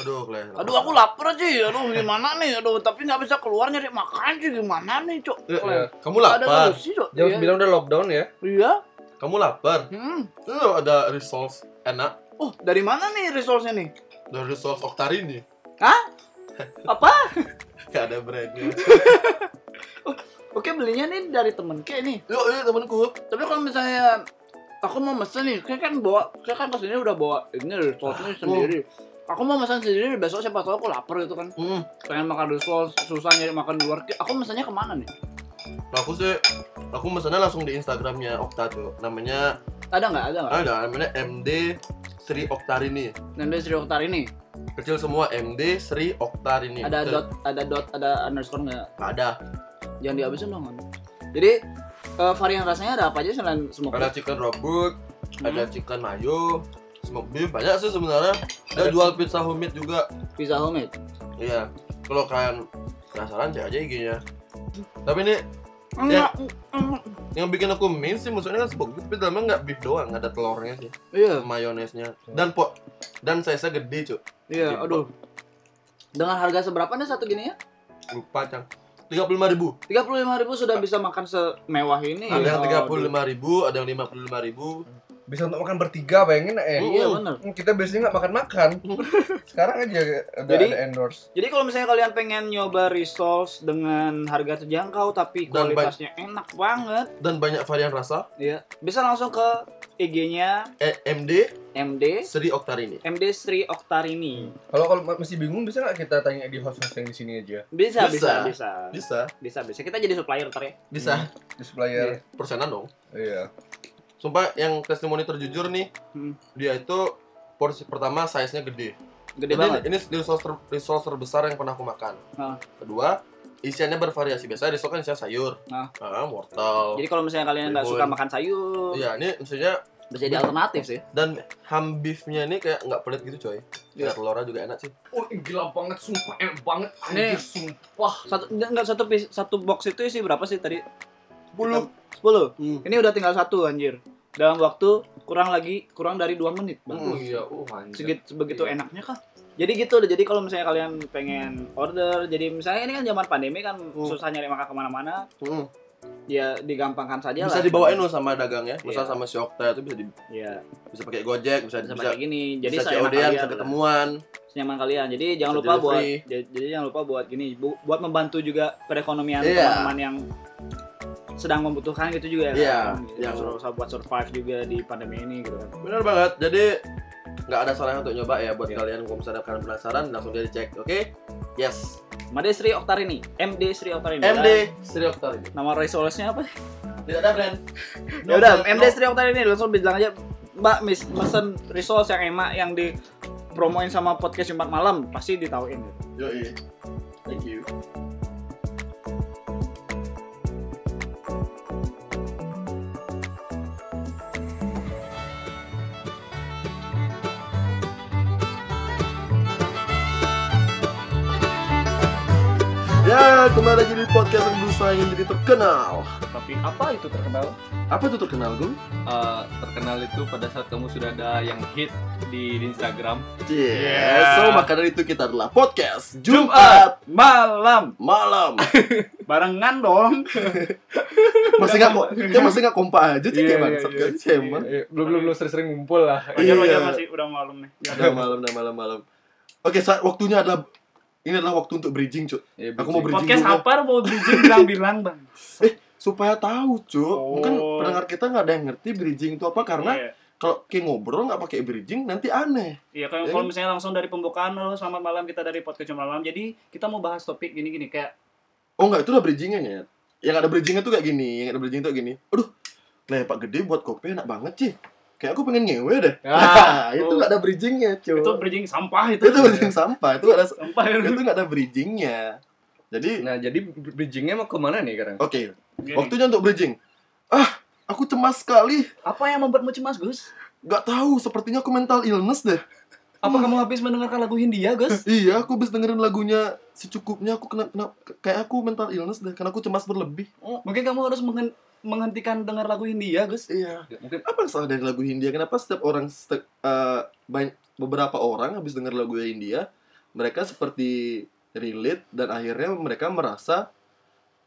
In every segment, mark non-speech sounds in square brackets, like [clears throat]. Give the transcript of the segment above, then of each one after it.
Aduh, Clay. Aduh aku lapar aja ya, aduh gimana nih, aduh tapi nggak bisa keluar nyari makan sih gimana nih cok? Eh, Iya. Kamu Ada lapar? solusi cok? Jam Iya. 9 udah lockdown ya. Iya. Kamu lapar? Hmm. Itu ada resource enak. Oh dari mana nih resource-nya nih? Dari resource Oktarini. Hah? [laughs] Apa? Gak ada brandnya. [laughs] Oke belinya nih dari temen kayak nih. Yuk, yuk temanku. Tapi kalau misalnya aku mau mesen nih, kayak kan bawa, kayak kan ke sini udah bawa ini resource-nya sendiri. Aku mau mesen sendiri besok siapa tahu aku lapar gitu kan. Hmm. Pengen makan resource, susah nyari makan di luar. Aku mesennya ke mana nih? Nah, aku sih aku mesennya langsung di Instagramnya Okta tuh. Namanya Ada nggak? Ada nggak? ada namanya MD Sri Oktarini. Nanti Sri Oktar ini Kecil semua MD Sri Oktarini. ada Betul. dot, ada dot, ada underscore nggak? Ada. Jangan dihabisin dong. Jadi eh, varian rasanya ada apa aja selain smoke? Ada chicken robot, Hmm. ada chicken mayo, smoke beef, banyak sih sebenarnya. Ada jual pizza homemade juga. pizza homemade. Iya. Kalau kalian penasaran cek aja IG-nya. Tapi ini Enggak. yang bikin aku main sih maksudnya kan smoke beef, tapi dalamnya nggak beef doang, ada telurnya sih, Iya, mayonesnya, dan po dan size-nya gede cuy. iya. Aduh. Dengan harga seberapa nih satu gini ya? Lupa cang. Tiga puluh lima ribu. Tiga puluh lima ribu sudah bisa makan semewah ini. Ada yang tiga puluh lima ribu, ada yang lima puluh lima ribu. Bisa untuk makan bertiga bayangin eh. Iya Mm. benar. Hmm, Kita biasanya nggak makan-makan. [laughs] Sekarang aja ada, Jadi- ada endorse. Jadi kalau misalnya kalian pengen nyoba resource dengan harga terjangkau tapi Dan kualitasnya enak banget, Dan banyak varian rasa. ya bisa langsung ke IG-nya Eh, MD MD Sri Oktarini. MD Sri Oktarini. Kalau kalau masih bingung bisa nggak kita tanya di host-host yang di sini aja? Bisa, bisa, Bisa. bisa, Bisa, bisa, bisa. Kita jadi supplier ntar ya. bisa. Di supplier. Persenan dong. Iya. Sumpah yang testimoni terjujur nih, Hmm. dia itu porsi pertama size-nya gede. Gede ini, banget. ini resource, ter- resource terbesar yang pernah aku makan. Ah. Kedua, isiannya bervariasi. Biasanya resource kan isinya sayur. Ah. Ah, wortel. Jadi kalau misalnya kalian nggak suka makan sayur, Iya, ini maksudnya bisa jadi alternatif sih. dan ham beefnya ini kayak nggak pelit gitu coy. Iya. Ya, telurnya juga enak sih. Oh gila banget sumpah enak banget Nih. sumpah. Satu enggak satu piece, satu box itu isi berapa sih tadi? 10. 10. Hmm. Ini udah tinggal satu anjir. Dalam waktu kurang lagi kurang dari 2 menit. Hmm. iya, oh anjir. Segit sebegitu Iya. enaknya kah? Jadi gitu. Jadi kalau misalnya kalian pengen order, jadi misalnya ini kan zaman pandemi kan Hmm. susah nyari makan ke mana-mana, Hmm. ya digampangkan saja Bisa lah. dibawain loh sama dagangnya. Misal Iya. sama si Okta itu bisa di, Iya, bisa pakai Gojek, bisa bisa, bisa, gini. Jadi bisa kalian bisa ketemuan. Senyaman kalian. Jadi jangan Bisa lupa buat delivery. jadi, jadi jangan lupa buat gini, bu- buat membantu juga perekonomian Iya. teman-teman yang sedang membutuhkan gitu juga ya Iya, kan. Gitu, yang- buat survive juga di pandemi ini gitu kan. Bener banget. Jadi nggak ada salahnya untuk nyoba ya buat Iya. kalian kalau misalnya kalian penasaran langsung dia dicek, oke? Yes. Made Sri Oktarini, MD Sri Oktarini. MD Sri Oktarini. Nama resource-nya apa? Tidak ada brand. Ya udah, MD Sri Oktarini langsung bilang aja, Mbak, Miss, mesen resource yang emak yang di promoin sama podcast Jumat malam pasti ditauin. gitu. Yoi. Thank you. Ya, kembali lagi di podcast yang berusaha ingin jadi terkenal. Tapi apa itu terkenal? Apa itu terkenal, Gung? Eh, terkenal itu pada saat kamu sudah ada yang hit di, di Instagram. Yes. Yeah. So, maka dari itu kita adalah podcast Jumat Malam malam. [laughs] barengan dong. masih nggak kok, kayak masih nggak kompak aja sih Iya, kayak iya, bangsat iya. kan. Iya, belum belum belum sering-sering ngumpul lah. Iya. Wajar wajar masih udah malam nih. Udah malam, udah malam-malam. Oke, saat waktunya adalah ini adalah waktu untuk bridging, Cuk. Iya, Aku mau bridging Podcast juga. apa mau bridging bilang-bilang bang? [laughs] Supaya tahu, Cuk. Mungkin Oh. pendengar kita nggak ada yang ngerti bridging itu apa karena Iya. kalau kayak ngobrol nggak pakai bridging nanti aneh. Iya, kalau misalnya langsung dari pembukaan halo selamat malam kita dari podcast Jumat malam. Jadi kita mau bahas topik gini-gini kayak Oh enggak, itu udah bridgingnya ya. Yang ada bridgingnya tuh kayak gini, yang ada bridging tuh kayak gini. Aduh, lepak gede buat kopi enak banget sih. Kayak aku pengen ngewe deh. [laughs] Ah, itu oh. nggak ada bridgingnya, Cuk. itu bridging sampah itu. itu bridging sampah, itu nggak ada sampah ya. itu nggak ada bridgingnya. Jadi, Nah, jadi bridgingnya mau ke mana nih sekarang? oke, Gini. waktunya untuk bridging. Ah, aku cemas sekali. Apa yang membuatmu cemas, Gus? Gak tahu, sepertinya aku mental illness deh. Apa kamu habis mendengarkan lagu Hindia, Gus? [laughs] Iya, aku habis dengerin lagunya secukupnya. Aku kena, kena kayak aku mental illness deh, karena aku cemas berlebih. Mungkin kamu harus menghen- menghentikan dengar lagu Hindia, Gus. Iya. Mungkin Apa yang salah dari lagu Hindia? Kenapa setiap orang, setiap, eh, banyak beberapa orang habis denger lagu Hindia mereka seperti relate dan akhirnya mereka merasa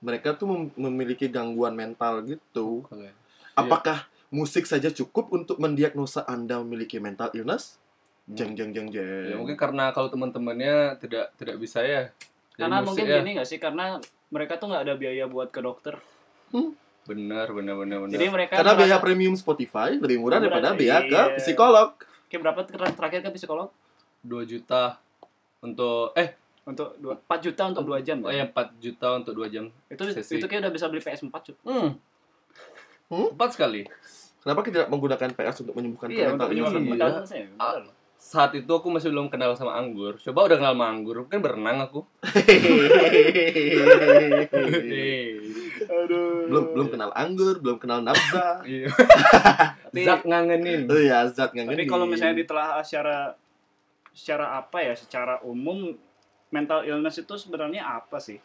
mereka tuh mem- memiliki gangguan mental gitu. Oke. Apakah musik saja cukup untuk mendiagnosa Anda memiliki mental illness? Hmm. Jeng jeng jeng jeng. Ya mungkin karena kalau teman-temannya tidak tidak bisa ya. Jadi Karena musik mungkin ya. gini nggak sih? Karena mereka tuh nggak ada biaya buat ke dokter. Benar, benar, benar, benar. Jadi mereka Karena biaya premium Spotify lebih murah Murah, daripada biaya ke iya. psikolog. kayak berapa ter- terakhir ke psikolog? 2 juta untuk eh Untuk dua, 4 juta untuk 2 jam. oh ya? ya 4 juta untuk 2 jam. Itu sesi. itu kayak udah bisa beli PS4, cuy. Hmm. Hmm? Tepat sekali. Kenapa kita tidak menggunakan PS untuk menyembuhkan Iya, mental untuk penyembuhan iya. mental illness ya. Saat itu aku masih belum kenal sama anggur. Coba udah kenal sama anggur, kan berenang aku. Aduh. belum belum kenal anggur, belum kenal nafsa. [laughs] Iya. Zak ngangenin. Oh iya, zat nggak Tapi kalau misalnya ditelaah secara secara apa ya? Secara umum mental illness itu sebenarnya apa sih?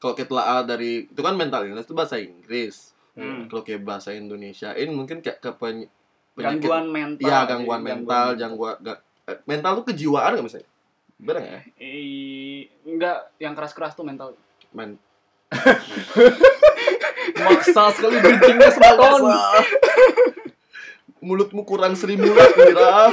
kalau kita telah dari itu kan mental illness itu bahasa Inggris. Hmm. Kalau kayak bahasa Indonesiain mungkin kayak ke penyakit Gangguan mental. Iya, Jadi gangguan mental, gangguan ga- eh, mental tuh kejiwaan nggak misalnya? Bener ya? Eh, enggak, yang keras-keras tuh mental. Men [laughs] Maksa sekali bridgingnya sematon. [laughs] mulutmu kurang seribu mulut, Mira.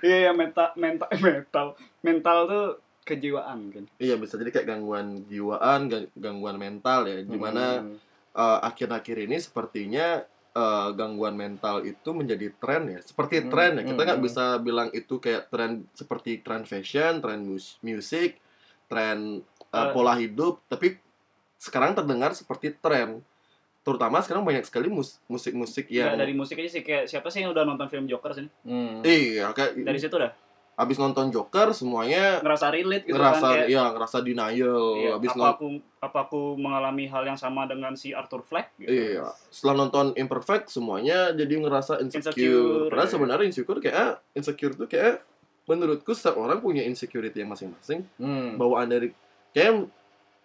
Iya, ya, mental mental [laughs] mental mental tuh kejiwaan kan. Iya, bisa jadi kayak gangguan jiwaan, ga- gangguan mental ya. Di mana Hmm. eh, akhir-akhir ini sepertinya eh, gangguan mental itu menjadi tren ya. Seperti Hmm, tren ya. Kita hmm, nggak hmm. bisa bilang itu kayak tren seperti tren fashion, tren mus- musik, tren Eh. pola hidup, tapi sekarang terdengar seperti tren. Terutama sekarang banyak sekali mus- musik-musik Ya, yang dari musik aja sih kayak siapa sih yang udah nonton film Joker sih? Hmm. iya kayak Dari situ dah habis nonton Joker semuanya ngerasa relate gitu ngerasa kan kayak ya ngerasa denial iya, habis apa nonton aku apa aku mengalami hal yang sama dengan si Arthur Fleck gitu. Iya, setelah nonton Imperfect semuanya jadi ngerasa insecure. Insecure, Padahal iya. sebenarnya insecure kayak ah, insecure tuh kayak menurutku setiap orang punya insecurity yang masing-masing. Hmm. Bawaan dari kayak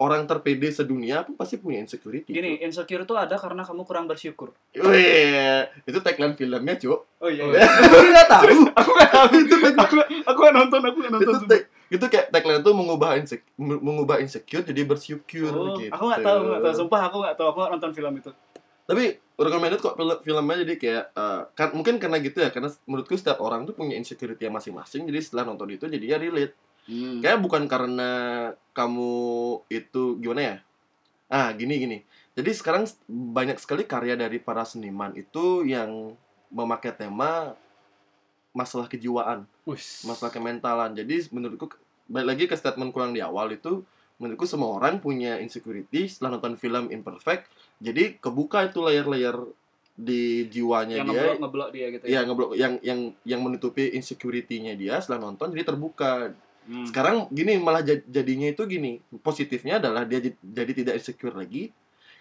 orang terpede sedunia pun pasti punya insecurity. Gini, insecure tuh ada karena kamu kurang bersyukur. Wih, itu tagline filmnya, Cuk. Oh iya. Oh, iya. Aku nggak tahu. aku nggak tahu itu aku aku nonton aku nggak itu nonton. tag, itu kayak tagline tuh mengubah insecure, mengubah insecure jadi bersyukur Oh, gitu. aku nggak tahu, aku nggak tahu. Sumpah aku nggak tahu. Aku nggak nonton film itu. Tapi recommended kok film filmnya jadi kayak eh, kan mungkin karena gitu ya karena menurutku setiap orang tuh punya insecurity yang masing-masing jadi setelah nonton itu jadinya relate. Kayak bukan karena kamu itu gimana ya? Ah, gini gini. Jadi sekarang banyak sekali karya dari para seniman itu yang memakai tema masalah kejiwaan, Wis. masalah kementalan. Jadi menurutku balik lagi ke statement kurang di awal itu menurutku semua orang punya insecurity setelah nonton film Imperfect. Jadi kebuka itu layer-layer di jiwanya Yang dia. ngeblok ngeblok dia gitu Ya ngeblok yang yang yang menutupi insecurity-nya dia setelah nonton jadi terbuka. Hmm. Sekarang gini malah jad- jadinya itu gini. Positifnya adalah dia jadi tidak insecure lagi.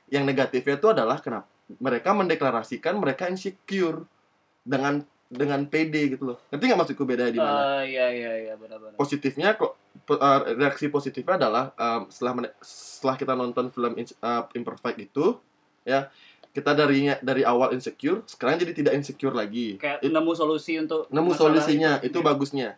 Yang negatifnya itu adalah kenapa mereka mendeklarasikan mereka insecure dengan dengan PD gitu loh. Ngerti nggak maksudku beda di mana? Eh, iya iya iya benar-benar. Positifnya kok eh, reaksi positifnya adalah em, setelah setelah kita nonton film eh, Imperfect itu ya kita darinya dari awal insecure sekarang jadi tidak insecure lagi. Kayak It- nemu solusi untuk nemu solusinya itu, Iya. bagusnya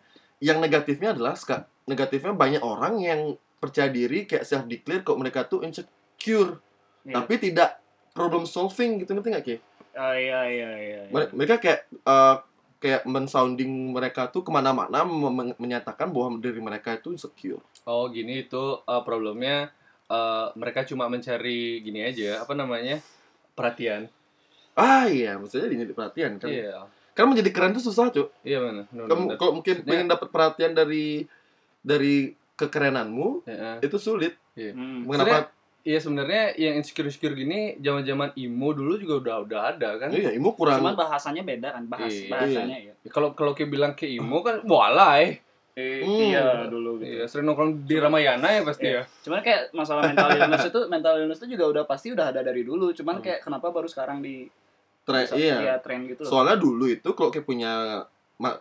yang negatifnya adalah ska- negatifnya banyak orang yang percaya diri kayak self declare kok mereka tuh insecure Iya. tapi tidak problem solving gitu ngerti nggak Ki? Ah, iya iya iya. iya. Mere- mereka kayak eh, kayak mensounding mereka tuh ke mana-mana men- menyatakan bahwa diri mereka itu insecure Oh gini itu uh, problemnya uh, mereka cuma mencari gini aja apa namanya perhatian. ah iya maksudnya ini perhatian kan Iya. Kan menjadi keren tuh susah cuy Iya mana? Benar, kamu kalau mungkin Maksudnya- pengen dapat perhatian dari dari kekerenanmu Iya. itu sulit Hmm. kenapa Iya sebenarnya yang insecure insecure gini zaman-zaman emo dulu juga udah udah ada kan. iya imu kurang Cuman bahasanya beda kan, bahas Iya. bahasanya ya. Kalau kalau kayak bilang ke emo kan walai. Eh, Hmm. Iya dulu gitu. Iya, sering nongkrong di Ramayana ya pasti Iya. ya. Cuman kayak masalah mental illness itu mental illness itu juga udah pasti udah ada dari dulu. Cuman Hmm. kayak kenapa baru sekarang di Tre- iya ya, tren gitu loh. soalnya dulu itu kalau kayak punya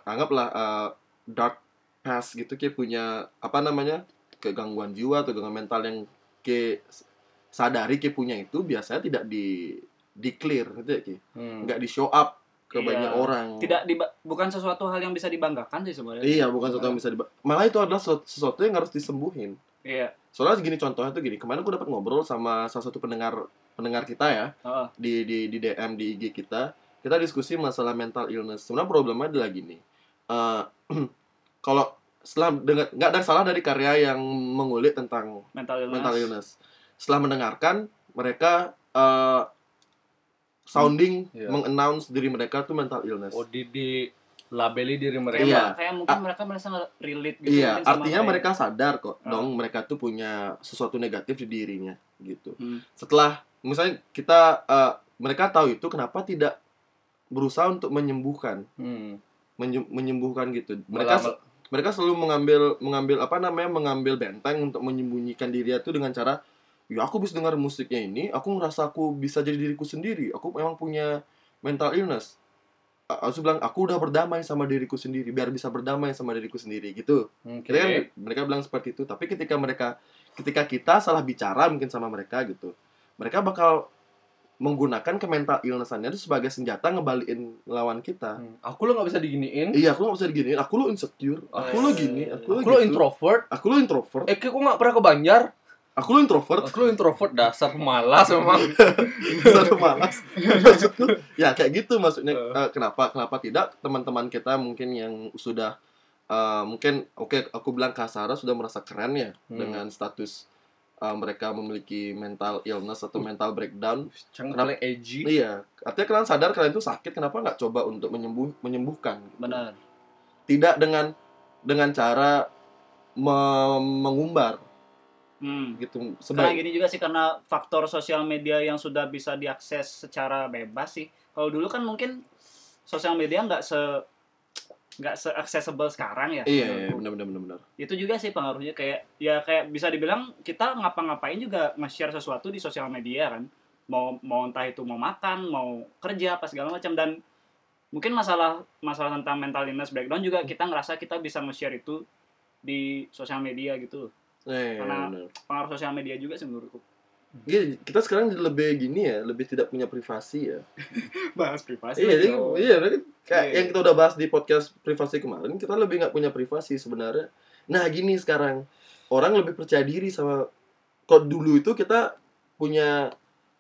anggaplah uh, dark past gitu kayak punya apa namanya kegangguan jiwa atau gangguan mental yang kayak sadari kayak punya itu biasanya tidak di declare gitu ya Ki. Hmm. nggak di show up ke Iya. banyak orang. Tidak diba- bukan sesuatu hal yang bisa dibanggakan sih sebenarnya. Iya, bukan sesuatu yang bisa diba- Malah itu adalah sesuatu yang harus disembuhin. Iya. Soalnya gini contohnya tuh gini, kemarin aku dapat ngobrol sama salah satu pendengar pendengar kita ya Heeh. di di di DM di IG kita. Kita diskusi masalah mental illness. Sebenarnya problemnya adalah gini. Eh, [clears throat] kalau setelah dengar nggak ada salah dari karya yang mengulik tentang mental illness. mental illness. Setelah mendengarkan, mereka eh, sounding Iya. mengannounce diri mereka tuh mental illness. Oh di di labeli diri mereka. Iya. kayak mungkin mereka merasa relate gitu. Iya, sama artinya kayak- mereka sadar kok, Ah. dong mereka tuh punya sesuatu negatif di dirinya gitu. Hmm. Setelah misalnya kita eh, mereka tahu itu kenapa tidak berusaha untuk menyembuhkan, Hmm. menye- menyembuhkan gitu. Malah- Mereka mereka selalu mengambil mengambil apa namanya mengambil benteng untuk menyembunyikan diri itu dengan cara ya aku bisa dengar musiknya ini aku ngerasa aku bisa jadi diriku sendiri aku memang punya mental illness Aku bilang aku udah berdamai sama diriku sendiri biar bisa berdamai sama diriku sendiri gitu. Kira kan mereka bilang seperti itu tapi ketika mereka ketika kita salah bicara mungkin sama mereka gitu mereka bakal menggunakan ke mental illnessannya itu sebagai senjata ngebalikin lawan kita Hmm. Aku lo nggak bisa diginiin. Iya, aku gak bisa diginiin. Aku lo insecure. Aku lo gini. Aku lo Aku lo gitu. introvert. Aku lo introvert. Eh, kok nggak pernah ke Banjar? Aku lo introvert. Aku lo introvert dasar malas memang. Satu malas. Maksudku, ya kayak gitu maksudnya. Eh. Eh, kenapa? Kenapa tidak teman-teman kita mungkin yang sudah eh, mungkin oke aku bilang kasar sudah merasa keren ya Hmm. dengan status eh, mereka memiliki mental illness atau mental breakdown. Jangan Kenapa? edgy. Iya, artinya kalian sadar kalian itu sakit, kenapa nggak coba untuk menyembuh menyembuhkan? gitu? Benar. Tidak dengan dengan cara me- mengumbar Hmm. gitu. Karena Sebaik gini juga sih karena faktor sosial media yang sudah bisa diakses secara bebas sih. Kalau dulu kan mungkin sosial media nggak se nggak se accessible sekarang ya. Iya, iya, benar benar benar benar. Itu juga sih pengaruhnya kayak ya kayak bisa dibilang kita ngapa-ngapain juga nge-share sesuatu di sosial media kan. Mau mau entah itu mau makan, mau kerja apa segala macam dan mungkin masalah masalah tentang mental illness breakdown juga kita ngerasa kita bisa nge-share itu di sosial media gitu. Eh, Karena- benar. Pengaruh sosial media juga sih menurutku. Iya, kita sekarang jadi lebih gini ya, lebih tidak punya privasi ya. [laughs] Bahas privasi. iya, jadi dong. iya, berarti kayak Iya. yang kita udah bahas di podcast privasi kemarin, kita lebih nggak punya privasi sebenarnya. Nah, gini sekarang orang lebih percaya diri sama kok dulu itu kita punya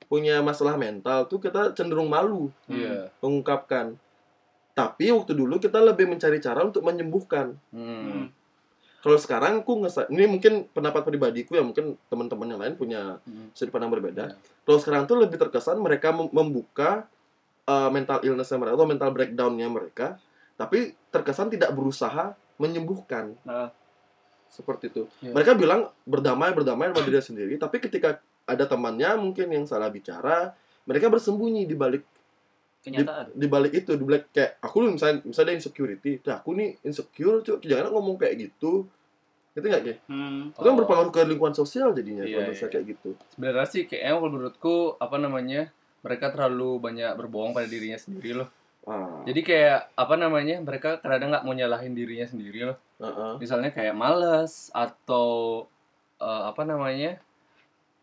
punya masalah mental tuh kita cenderung malu Iya. mengungkapkan. Tapi waktu dulu kita lebih mencari cara untuk menyembuhkan. Hmm. Hmm. Kalau sekarang aku ngesa ini mungkin pendapat pribadiku ya mungkin teman-teman yang lain punya Hmm. sudut pandang berbeda. Iya. Kalau sekarang tuh lebih terkesan mereka mem- membuka uh, mental illness mereka atau mental breakdown-nya mereka, tapi terkesan tidak berusaha menyembuhkan. Nah. Seperti itu. Iya. Mereka bilang berdamai berdamai sama diri sendiri, tapi ketika ada temannya mungkin yang salah bicara, mereka bersembunyi di balik Kenyataan. di balik itu, di balik kayak aku lu misalnya misalnya insecurity, nah aku nih insecure, cuy, jangan ngomong kayak gitu. Gitu nggak kayak? Hmm. Itu kan Oh. berpengaruh ke lingkungan sosial jadinya Iya, kalau iya. kayak gitu. Sebenarnya sih kayaknya kalau menurutku apa namanya mereka terlalu banyak berbohong pada dirinya sendiri loh. Ah, Jadi kayak apa namanya mereka kadang nggak mau nyalahin dirinya sendiri loh. uh-uh. Misalnya kayak males atau eh, apa namanya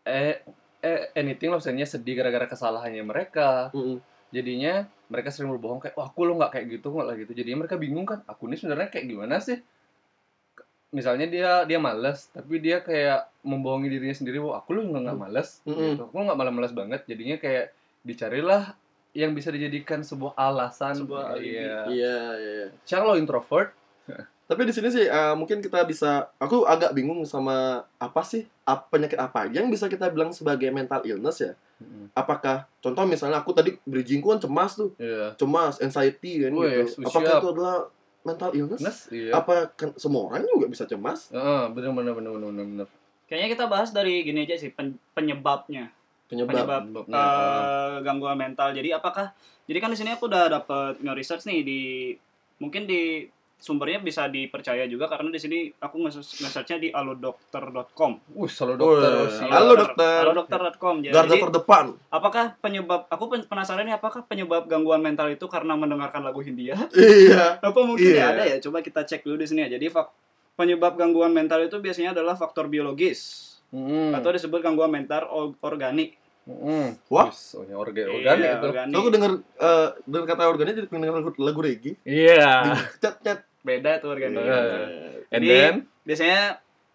eh eh anything lah misalnya sedih gara-gara kesalahannya mereka. Mm-mm. Jadinya mereka sering berbohong kayak wah aku lo nggak kayak gitu nggak lah gitu. Jadinya mereka bingung kan aku ini sebenarnya kayak gimana sih? Misalnya dia dia males tapi dia kayak membohongi dirinya sendiri wah aku lo nggak nggak males Mm-mm. gitu. Aku nggak malas-malas banget. Jadinya kayak dicarilah yang bisa dijadikan sebuah alasan. Sebuah iya. Iya, iya, iya. Cang lo introvert, [laughs] Tapi di sini sih eh, mungkin kita bisa aku agak bingung sama apa sih ap- penyakit apa yang bisa kita bilang sebagai mental illness ya? Apakah contoh misalnya aku tadi bridgingku kan cemas tuh, Iya. cemas, anxiety kan gitu. Apakah itu adalah mental illness? Nes, iya. Apa kan semua orang juga bisa cemas? Heeh, bener bener bener bener bener bener. Kayaknya kita bahas dari gini aja sih pen- penyebabnya. Penyebab. Penyebab Penyebabnya, eh, gangguan mental. Jadi apakah jadi kan di sini aku udah dapet nge-research nih di mungkin di sumbernya bisa dipercaya juga karena di sini aku nge- nge-searchnya di alodokter.com. Wih, selalu dokter. Wih, siap. Halo, dokter. Alodokter.com. Jadi, Garda terdepan. apakah penyebab aku pen- penasaran nih apakah penyebab gangguan mental itu karena mendengarkan lagu Hindia? iya. [laughs] Apa mungkin Iya. ya ada ya? Coba kita cek dulu di sini ya. Jadi fak- penyebab gangguan mental itu biasanya adalah faktor biologis Hmm. atau disebut gangguan mental or- organik. Hmm. Wah. Oh, ya orga Iya, organik itu. organik. So, aku denger eh denger kata organik jadi pengen denger lagu, lagu reggae. Iya. Cat cat. Beda tuh organik. Iya. And Jadi, then biasanya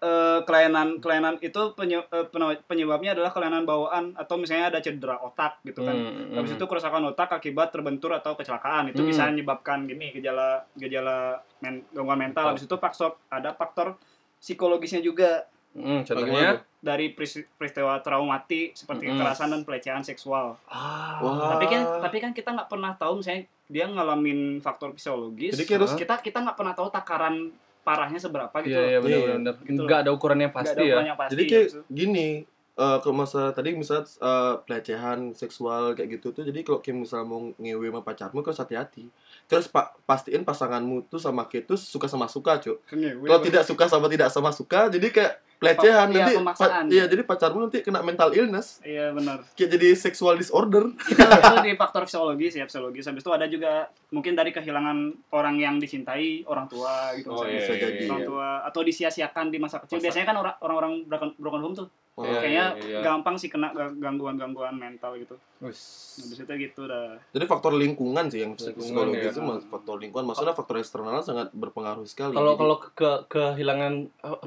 eh, kelainan kelainan itu penye- eh, penyebabnya adalah kelainan bawaan atau misalnya ada cedera otak gitu kan. Hmm, Habis hmm. itu kerusakan otak akibat terbentur atau kecelakaan itu Hmm. bisa menyebabkan gini gejala gejala men, gangguan mental. Habis itu faktor ada faktor psikologisnya juga Hmm, Bagaimana contohnya? Dari peristiwa traumatik seperti Hmm. kekerasan dan pelecehan seksual. ah, Wah. Tapi kan tapi kan kita nggak pernah tahu misalnya dia ngalamin faktor fisiologis. Jadi kayak terus kita kita nggak pernah tahu takaran parahnya seberapa gitu. Iya, iya benar Iya. benar. Gitu Enggak ada ukuran yang Nggak pasti ada ya. pasti. Jadi kayak gitu. gini, eh kalau masa tadi misalnya eh, pelecehan seksual kayak gitu tuh, jadi kalau kayak misalnya mau ngewe sama pacarmu, harus hati-hati. Terus pa pastiin pasanganmu tuh sama kayak tuh suka sama suka, cuk. Ngewe, Kalau tidak suka sama tidak sama suka, jadi kayak pelecehan Iya, nanti. pemaksaan. iya, jadi pacarmu nanti kena mental illness, Iya benar. kayak jadi sexual disorder. itu, itu di faktor fisiologis ya fisiologis habis itu ada juga mungkin dari kehilangan orang yang dicintai orang tua gitu Oh, misalnya. iya, jadi. iya, orang iya. tua atau disia-siakan di masa kecil Masa- biasanya kan orang orang broken, broken home tuh. Iya, kayaknya iya, iya. gampang sih kena ga- gangguan-gangguan mental gitu Wis. habis itu gitu dah Jadi faktor lingkungan sih yang psikologis ya. itu faktor lingkungan. Maksudnya faktor eksternal sangat berpengaruh sekali. Kalau kalau ke kehilangan eh,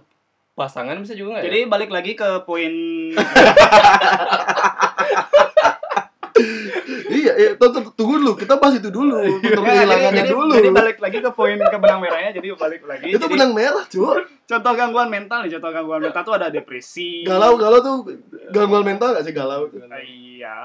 pasangan bisa juga nggak ya? jadi balik lagi ke poin iya, iya, tunggu, tunggu dulu, kita bahas itu dulu, Nggak, jadi, kehilangannya jadi, dulu. jadi balik lagi ke poin ke benang merahnya jadi balik lagi itu jadi, benang merah, cuy. contoh gangguan mental nih contoh gangguan mental tuh ada depresi Galau, galau tuh gangguan mental gak sih galau? tuh? iya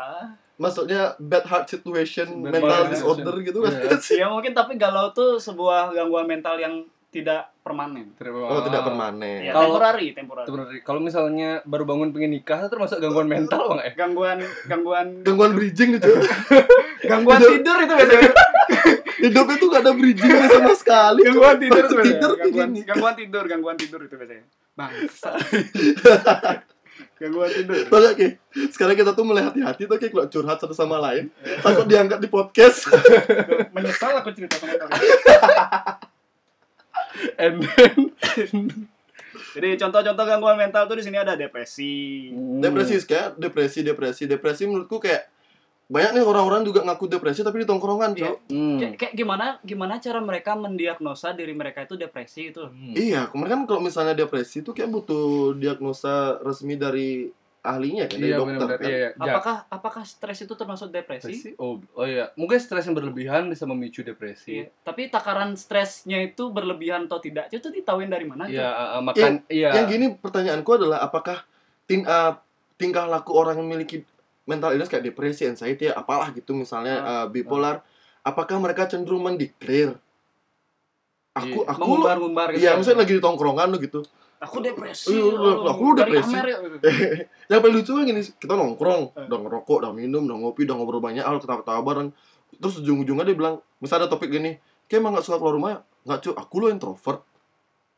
Maksudnya bad heart situation, Bad mental disorder gitu kan? Iya. ya mungkin tapi galau tuh sebuah gangguan mental yang tidak permanen Terima- Oh, tidak permanen. ya Kalau- temporary temporary Temporary. Kalau misalnya baru bangun pengen nikah termasuk gangguan mental apa nggak ya? gangguan gangguan Gangguan bridging cuy. [laughs] gangguan tidur itu biasanya [laughs] Hidup itu gak ada bridgingnya sama sekali. gangguan tidur Baru tidur kayak gangguan, gangguan tidur gangguan tidur itu biasanya bangsa [laughs] gangguan tidur gak, Ki? Sekarang kita tuh mulai hati-hati tuh, Ki, kalau curhat satu sama lain. Takut diangkat di podcast. menyesal aku cerita sama kalian And then [laughs] jadi contoh-contoh gangguan mental tuh di sini ada depresi Depresi, kayak depresi, depresi. Depresi menurutku kayak banyak nih orang-orang juga ngaku depresi tapi di tongkrongan, Iya. Cok. Hmm. kayak, kayak gimana gimana cara mereka mendiagnosa diri mereka itu depresi itu Iya, kemarin kan kalau misalnya depresi itu kayak butuh diagnosa resmi dari ahlinya kan, dari Iya dokter benar kan. Iya, iya. Apakah apakah stres itu termasuk depresi depresi? Oh, oh iya. Mungkin stres yang berlebihan bisa memicu depresi. Iya. Tapi takaran stresnya itu berlebihan atau tidak itu ditahuin dari mana? Iya, uh, uh, makan iya. Yang gini pertanyaanku adalah apakah ting uh, tingkah laku orang yang memiliki mental illness kayak depresi, anxiety, apalah gitu misalnya Ah, uh, bipolar, apakah mereka cenderung mendeklar aku Iya, aku Mengumbar-ngumbar gitu. Iya, kan? misalnya lagi di tongkrongan lo gitu. Aku depresi. Iya, oh, aku dari depresi. Amer, ya. [laughs] Yang paling lucu kan gini, kita nongkrong, Eh. udah ngerokok, udah minum, udah ngopi, udah ngobrol banyak hal, ketawa-ketawa bareng. Terus ujung-ujungnya dia bilang, misalnya ada topik gini, kayak emang gak suka keluar rumah, nggak cuy, aku lo introvert.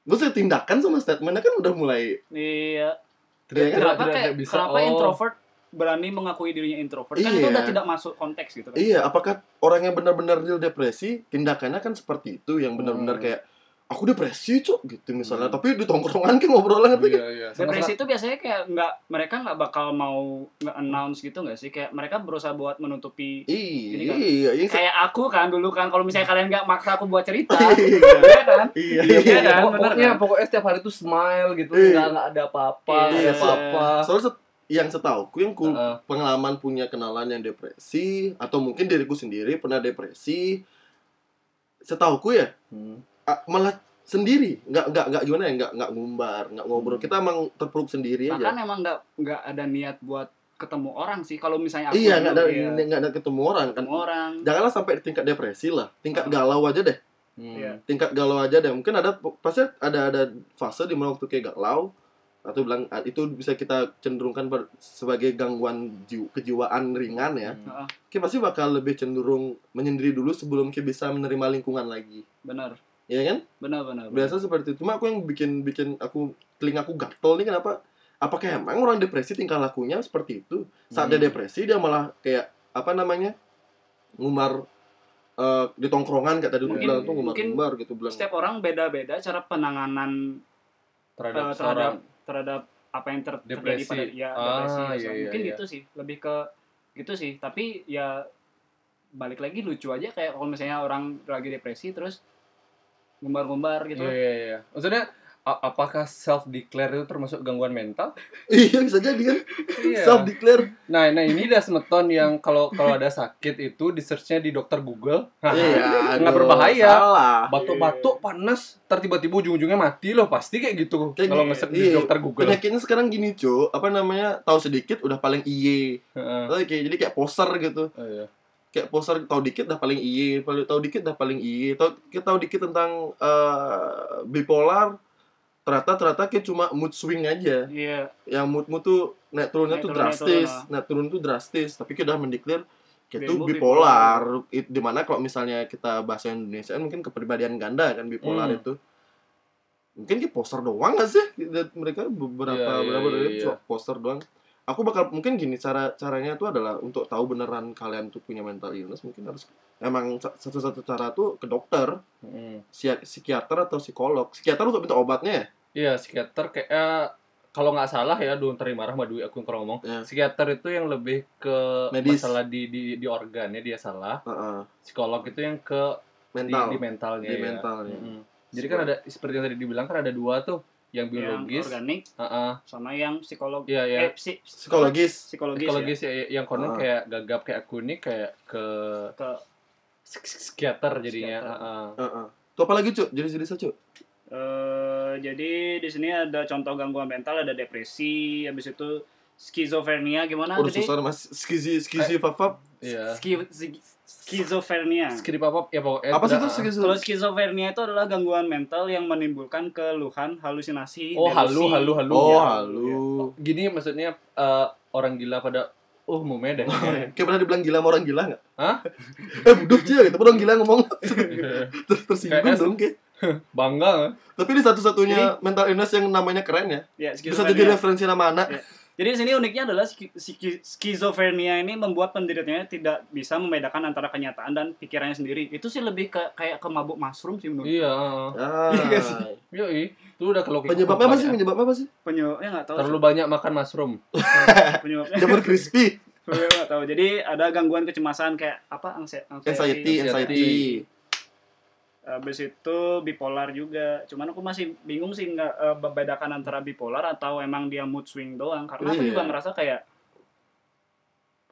Gue sih tindakan sama statementnya kan udah mulai Iya. Kan? Kenapa tidak- kayak tidak bisa. kenapa Oh. introvert berani mengakui dirinya introvert? Kan itu Iya. udah tidak masuk konteks gitu kan. Iya, apakah orang yang benar-benar real depresi tindakannya kan seperti itu yang benar-benar Hmm. kayak aku depresi cok gitu misalnya, Hmm. tapi di tongkrongan kan ngobrolan kan Iya, iya. Sama- Depresi itu biasanya kayak nggak mereka nggak bakal mau nggak announce gitu nggak sih? Kayak mereka berusaha buat menutupi Iya, Ini kan. iya, iya, kayak aku kan dulu kan kalau misalnya kalian nggak maksa aku buat cerita, [laughs] Iya. ya kan? iya, Iya, Iya pokok- kan, pokoknya kan? pokoknya setiap hari tuh smile gitu, Iya. nggak nggak ada apa-apa, nggak Iya. ada apa-apa. Soalnya set- yang setauku yang ku Heeh. pengalaman punya kenalan yang depresi atau mungkin diriku sendiri pernah depresi setauku ya Hmm. Ah, malah sendiri nggak nggak nggak gimana ya nggak nggak ngumbar nggak ngobrol Hmm. kita emang terpuruk sendiri aja Bahkan emang nggak nggak ada niat buat ketemu orang sih. Kalau misalnya aku iya nggak ada nggak ada ketemu orang kan ketemu orang. janganlah sampai di tingkat depresi lah tingkat Ah. galau aja deh Hmm. Iya. tingkat galau aja deh mungkin ada pasti ada ada fase di mana waktu kayak galau atau bilang ah, itu bisa kita cenderungkan ber- sebagai gangguan jiwa, kejiwaan ringan ya Hmm. Ki pasti bakal lebih cenderung menyendiri dulu sebelum Ki bisa menerima lingkungan lagi. Benar, Iya kan? benar, benar. benar. Biasa seperti itu. Cuma aku yang bikin bikin aku telingaku gatel nih kenapa? Apakah emang orang depresi tingkah lakunya seperti itu? Saat dia Hmm. depresi dia malah kayak apa namanya? ngumbar eh, di tongkrongan kayak tadi lu Mungkin- bilang tuh mungkin ngumbar-ngumbar gitu bilang. Setiap orang beda-beda cara penanganan terhadap Eh, seorang terhadap apa yang ter- terjadi Depresi. pada ya Ah, depresi ya, iya, so, iya, mungkin iya. gitu sih lebih ke gitu sih tapi ya balik lagi lucu aja kayak kalau misalnya orang lagi depresi terus gumbar-gumbar gitu Iya, iya, iya. Maksudnya apakah self declare itu termasuk gangguan mental? [laughs] iya bisa jadi kan Iya. self declare Nah, nah ini Desmeton yang kalau kalau ada sakit itu di searchnya di dokter Google. iya Nggak berbahaya. Batuk-batuk panas, ntar tiba-tiba ujung-ujungnya mati loh, pasti kayak gitu Kayak kalau gitu. nge-search di Iya. dokter Google. penyakitnya sekarang gini cu apa namanya tahu sedikit udah paling iye Heeh. Kayak jadi kayak poser gitu Oh, iya. Kayak poser tahu dikit dah paling iye paling tahu dikit dah paling iye. Tahu kita tahu dikit tentang eh, bipolar ternyata ternyata kayak cuma mood swing aja. Iya. Yang mood mood tuh naik turunnya Naik tuh drastis turun, naik turun tuh drastis. Tapi kita udah mendeklar kayak Bebo bipolar. It- di mana kalau misalnya kita bahasa Indonesia mungkin kepribadian ganda kan bipolar Hmm. itu. Mungkin kayak poster doang gak sih? Mereka beberapa Iya, iya, beberapa dari iya, cuma poster doang aku bakal mungkin gini cara caranya itu adalah untuk tahu beneran kalian tuh punya mental illness mungkin harus emang sa- satu-satu cara tuh ke dokter Mm. psi- psikiater atau psikolog psikiater untuk minta obatnya ya Iya, psikiater kayak eh, kalau nggak salah ya, dulu ntar marah sama Dwi aku kalau ngomong. Iya. Psikiater itu yang lebih ke Medis. masalah di di di organnya dia salah. Heeh. Psikolog itu yang ke mental di, di mentalnya. Di ya. mentalnya. Mm-mm. Jadi kan ada seperti yang tadi dibilang kan ada dua tuh, yang yang biologis, organik Heeh. sama yang psikolog Iya, iya. eh, psi- psikologis psikologis, psikologis ya, yang konon Ah. kayak gagap kayak aku nih kayak ke ya. ke psik- psikiater jadinya. Psikiater. Heeh. Heeh. Tuh apa lagi cuk jadi jenis cuk eh, jadi di sini ada contoh gangguan mental ada depresi habis itu skizofrenia gimana udah susah mas skizi skizi fafap Iya. Ski, ski- skizofrenia Skrip apa ya pokoknya. apa sih itu udah- skizi kalau skizofrenia itu adalah gangguan mental yang menimbulkan keluhan halusinasi Oh, halu delusi. halu halu. oh Ya. halu Gini maksudnya eh, orang gila pada uh umumnya deh. [laughs] kayak pernah dibilang gila sama orang gila nggak Hah? [laughs] eh buduk sih gitu orang gila ngomong [laughs] terus tersinggung Kayaknya- dong kayak Bangga tapi ini satu-satunya mental illness yang namanya keren ya ya bisa skizofrenia. jadi referensi nama anak Ya. Jadi di sini uniknya adalah ski- ski- skizofrenia ini membuat penderitanya tidak bisa membedakan antara kenyataan dan pikirannya sendiri. Itu sih lebih ke kayak ke mabuk mushroom sih menurut. Iya. ah. Yoi. Itu udah kalau penyebabnya apa sih penyebabnya apa sih Penyu, ya nggak tahu. Terlalu banyak makan mushroom. [laughs] penyebabnya. jamur crispy Saya nggak tahu. Jadi ada gangguan kecemasan kayak apa? Anxie- anxiety Anxiety. anxiety Habis itu bipolar juga. Cuman aku masih bingung sih nggak eh, membedakan antara bipolar atau emang dia mood swing doang. Karena aku Iya. juga ngerasa kayak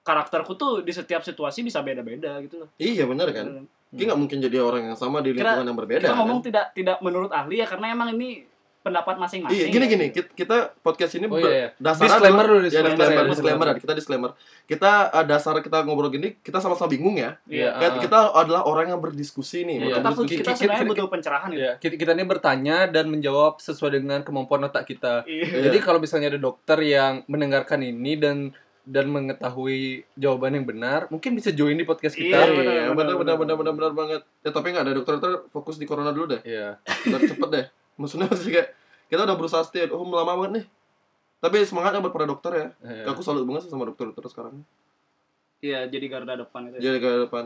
karakterku tuh di setiap situasi bisa beda-beda gitu loh. iya benar kan kita nggak mungkin jadi orang yang sama di lingkungan yang berbeda Kita ngomong kan? tidak tidak menurut ahli ya karena emang ini pendapat masing-masing. Iya, gini ya. gini, kita, kita podcast ini Oh, iya, iya. dasarnya Disclaimer dulu, ya, disclaimer, disclaimer, ya, disclaimer, disclaimer. kita disclaimer. Kita uh, dasar kita ngobrol gini, kita sama-sama bingung ya. Iya. Kayak ah. kita adalah orang yang berdiskusi nih. Iya. Kita, berdiskusi. kita Kita- sebenarnya kita- butuh pencerahan ya. Iya, kita, kita ini bertanya dan menjawab sesuai dengan kemampuan otak kita. Iya. Jadi kalau misalnya ada dokter yang mendengarkan ini dan dan mengetahui jawaban yang benar, mungkin bisa join di podcast Iya, kita. Iya, benar, iya, benar, benar, benar, benar. benar, benar, benar banget. Ya tapi nggak ada dokter-dokter fokus di corona dulu deh. Iya. Biar cepet deh. Maksudnya masih kayak kita udah berusaha stay at home lama banget nih. Tapi semangatnya buat para dokter ya. Iya. Aku salut banget sih sama dokter-dokter sekarang. Iya, jadi garda depan itu. ya. Jadi ke depan.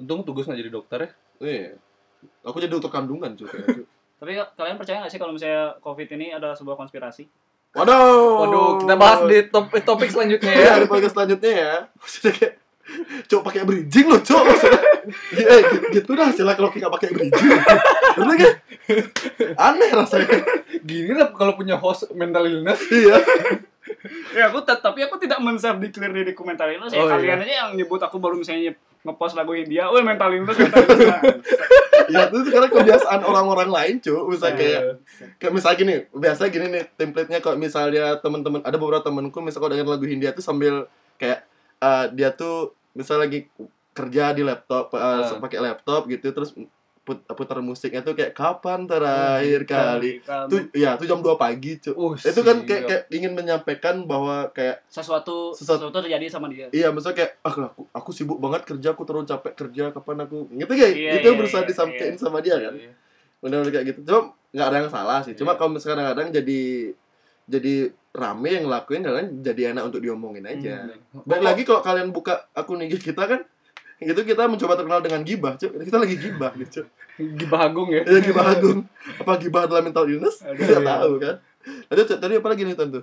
Untung tugas nggak jadi dokter ya. Iya. Aku jadi dokter kandungan juga. [laughs] Cu. Tapi kalian percaya nggak sih kalau misalnya COVID ini adalah sebuah konspirasi? Waduh. Waduh, kita bahas di topik topik selanjutnya ya. ya di podcast selanjutnya ya [laughs] maksudnya kayak cok pakai bridging loh cok eh, gitu dah sila kalau nggak pakai bridging bener kan aneh rasanya Gini lah kalau punya host mental illness. iya Ya aku tapi aku tidak men-self declare di komentar itu. Oh, Oh, kalian aja yang nyebut aku baru misalnya ngepost lagu India, "Woi, mental illness, mental illness." ya itu sekarang kebiasaan orang-orang lain cok misalnya Iya. kayak kayak misalnya gini biasa gini nih template-nya kalau misalnya teman-teman ada beberapa temanku misalnya kalau denger lagu Hindia tuh sambil kayak eh, dia tuh misalnya lagi kerja di laptop eh, Ah. pakai laptop gitu terus put, putar musiknya tuh kayak kapan terakhir kali Kamu- tuh ya tuh jam 2 pagi cuy Oh, itu kan kayak, kayak ingin menyampaikan bahwa kayak sesuatu Sesuatu- sesuatu terjadi sama dia. iya misalnya kayak ah aku aku sibuk banget kerja aku terlalu capek kerja kapan aku gitu kayak Iya, itu iya, berusaha iya, disampaikan iya. sama dia kan Iya. benar-benar kayak gitu cuma nggak ada yang salah sih cuma Iya. kalau misalnya kadang-kadang jadi jadi rame yang ngelakuin kadang jadi enak untuk diomongin aja Hmm. baik lagi kalau kalian buka akun IG kita kan itu kita mencoba terkenal dengan gibah cuy kita lagi gibah gitu Gibah Agung ya. ya gibah agung apa gibah adalah mental illness Aduh, tidak iya. tahu kan tadi tadi apa lagi nih tentu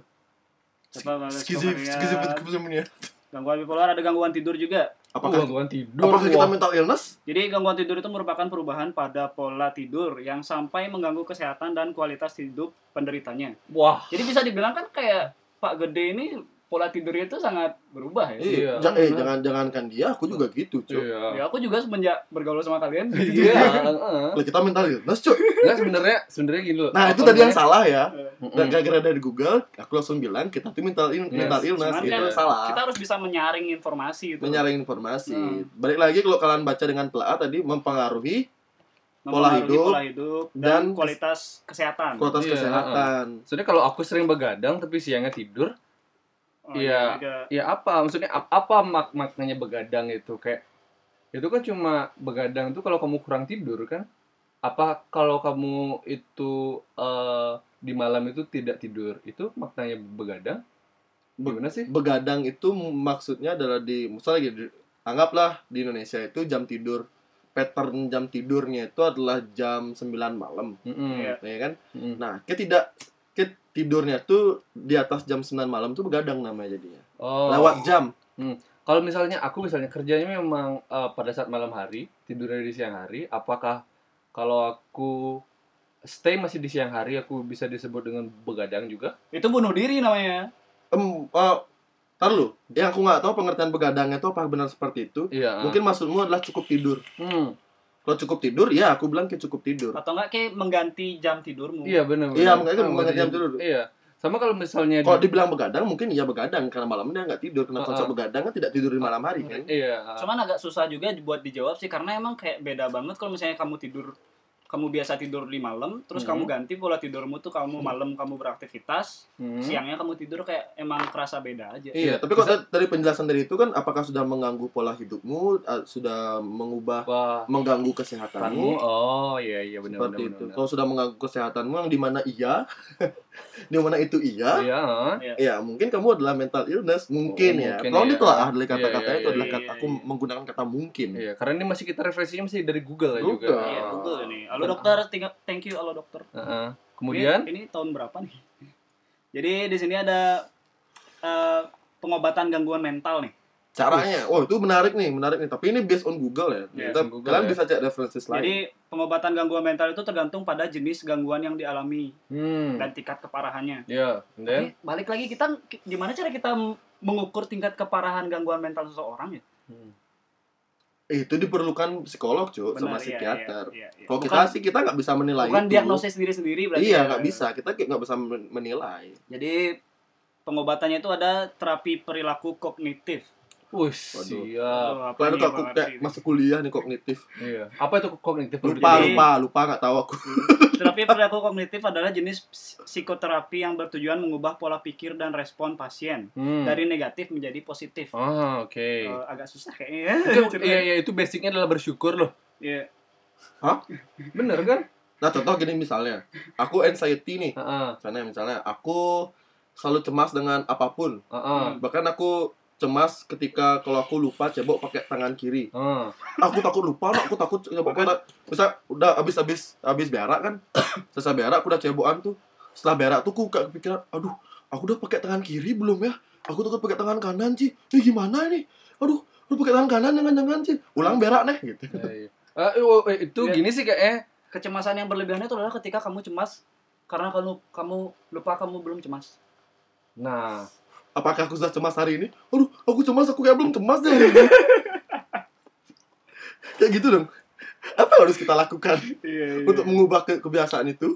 Apa, Skizif, skizif, skizofrenia. Gangguan bipolar ada gangguan tidur juga. Apakah gangguan tidur. apakah kita mental illness? Jadi gangguan tidur itu merupakan perubahan pada pola tidur yang sampai mengganggu kesehatan dan kualitas hidup penderitanya. Wah. Jadi bisa dibilang kan kayak Pak Gede ini pola tidurnya itu sangat berubah ya. Iya. Ja- eh, jangan jangankan dia, aku juga gitu, cuy. Iya. Ya aku juga semenjak bergaul sama kalian. Iya, heeh. Lah kita mental illness, cuy. Nggak sebenarnya sebenarnya gini loh. Nah, itu tadi yang salah ya. Mm-mm. Dan gara-gara dari Google, aku langsung bilang kita tuh mental Yes. mental illness Cuman itu kan salah. Kita harus bisa menyaring informasi itu. Menyaring informasi. Hmm. Balik lagi kalau kalian baca dengan telah tadi mempengaruhi pola hidup pola hidup dan, dan kualitas kesehatan. kualitas Iya, kesehatan. Sebenarnya kalau aku sering begadang tapi siangnya tidur, Oh, Iya. ya apa? Maksudnya ap- apa mak maknanya begadang itu kayak itu kan cuma begadang itu kalau kamu kurang tidur kan? Apa kalau kamu itu eh, di malam itu tidak tidur itu maknanya begadang? Be- Gimana sih? Begadang itu maksudnya adalah di misalnya gini, anggaplah di Indonesia itu jam tidur pattern jam tidurnya itu adalah jam 9 malam, Mm-mm. Iya. ya kan? Mm-mm. Nah, ketidak ke tidurnya tuh di atas jam 9 malam tuh begadang namanya jadinya. Oh. Lewat jam. Kalau misalnya aku misalnya kerjanya memang eh, pada saat malam hari, tidurnya di siang hari, apakah kalau aku stay masih di siang hari aku bisa disebut dengan begadang juga? Itu bunuh diri namanya. Em, eh, tar lu. Yang aku nggak tahu pengertian begadangnya itu apa benar seperti itu. Iya. Mungkin maksudmu adalah cukup tidur. Hmm. Kalau cukup tidur, ya aku bilang kayak cukup tidur. Atau enggak kayak mengganti jam tidurmu. Iya benar. Iya, benar. makanya kan Ah, mengganti jam tidur. Iya. Sama kalau misalnya Kalau di- dibilang begadang, mungkin iya begadang karena malamnya dia nggak tidur. Karena Uh-uh. konsep begadang kan tidak tidur di malam hari kan. Iya. Cuman agak susah juga buat dijawab sih karena emang kayak beda banget kalau misalnya kamu tidur kamu biasa tidur di malam, terus Hmm. kamu ganti pola tidurmu tuh kamu malam kamu beraktivitas, Hmm. siangnya kamu tidur kayak emang kerasa beda aja. Iya, tapi kalau da- dari penjelasan dari itu kan apakah sudah mengganggu pola hidupmu, uh, sudah mengubah Wah. mengganggu kesehatanmu oh iya iya benar seperti benar, itu. benar. Kalau sudah mengganggu kesehatanmu yang di mana iya, [laughs] di mana itu iya, Iya. ah. ya mungkin kamu adalah mental illness, mungkin Oh, ya. mungkin Kalau ya. ditelaah dari Iya, kata-katanya iya, itu iya, adalah iya, kata, aku iya. menggunakan kata mungkin. Iya, karena ini masih kita referensinya masih dari Google ya juga. Google. Iya, Google ini. Halo dokter, thank you halo dokter. Heeh. Kemudian ini, ini tahun berapa nih? Jadi di sini ada eh, pengobatan gangguan mental nih. Caranya, oh itu menarik nih, menarik nih. Tapi ini based on Google ya. Iya, Kita- on Google kalian ya. bisa cek references lain. Jadi pengobatan gangguan mental itu tergantung pada jenis gangguan yang dialami hmm. dan tingkat keparahannya. Ya, and then Tapi balik lagi kita gimana cara kita mengukur tingkat keparahan gangguan mental seseorang ya? Hmm. Itu diperlukan psikolog, cuy, sama iya, psikiater. iya, iya, iya. Kalau kita sih kita nggak bisa menilai bukan itu. diagnosis sendiri-sendiri berarti. Iya, ya. nggak bisa. Kita nggak bisa men- menilai. Jadi pengobatannya itu ada terapi perilaku kognitif. Wih, siap. Tuh Bang aku kayak ini? masuk kuliah nih kognitif. Iya. Apa itu kognitif? Lupa, Jadi- lupa, lupa nggak tahu aku. Terapi [laughs] perilaku kognitif adalah jenis ps- psikoterapi yang bertujuan mengubah pola pikir dan respon pasien Hmm. dari negatif menjadi positif. Ah, oke. Eh, agak susah kayaknya ya. Itu, [laughs] iya, iya, itu basicnya adalah bersyukur loh. Iya. Bener kan? Nah, contoh gini misalnya, aku anxiety nih. Heeh. Misalnya, misalnya aku selalu cemas dengan apa pun. Heeh. Bahkan aku cemas ketika kalau aku lupa cebok pakai tangan kiri. Heeh. Aku takut lupa, aku takut cebok pakai Misal udah habis habis habis berak kan. [coughs] Selesai berak aku udah cebokan tuh. Setelah berak tuh aku kayak kepikiran, aduh, aku udah pakai tangan kiri belum ya? Aku takut pakai tangan kanan sih. Ini gimana ini? Aduh, lu pakai tangan kanan jangan-jangan sih. Ulang berak nih gitu. Eh, oh, eh, itu Iya. gini sih kayaknya. Kecemasan yang berlebihan itu adalah ketika kamu cemas karena kamu kamu lupa kamu belum cemas. Nah, Apakah aku sudah cemas hari ini? Aduh, aku cemas, aku kayak belum cemas deh hari ini. [laughs] kayak gitu dong. Apa yang harus kita lakukan [laughs] Iya, untuk mengubah ke kebiasaan itu?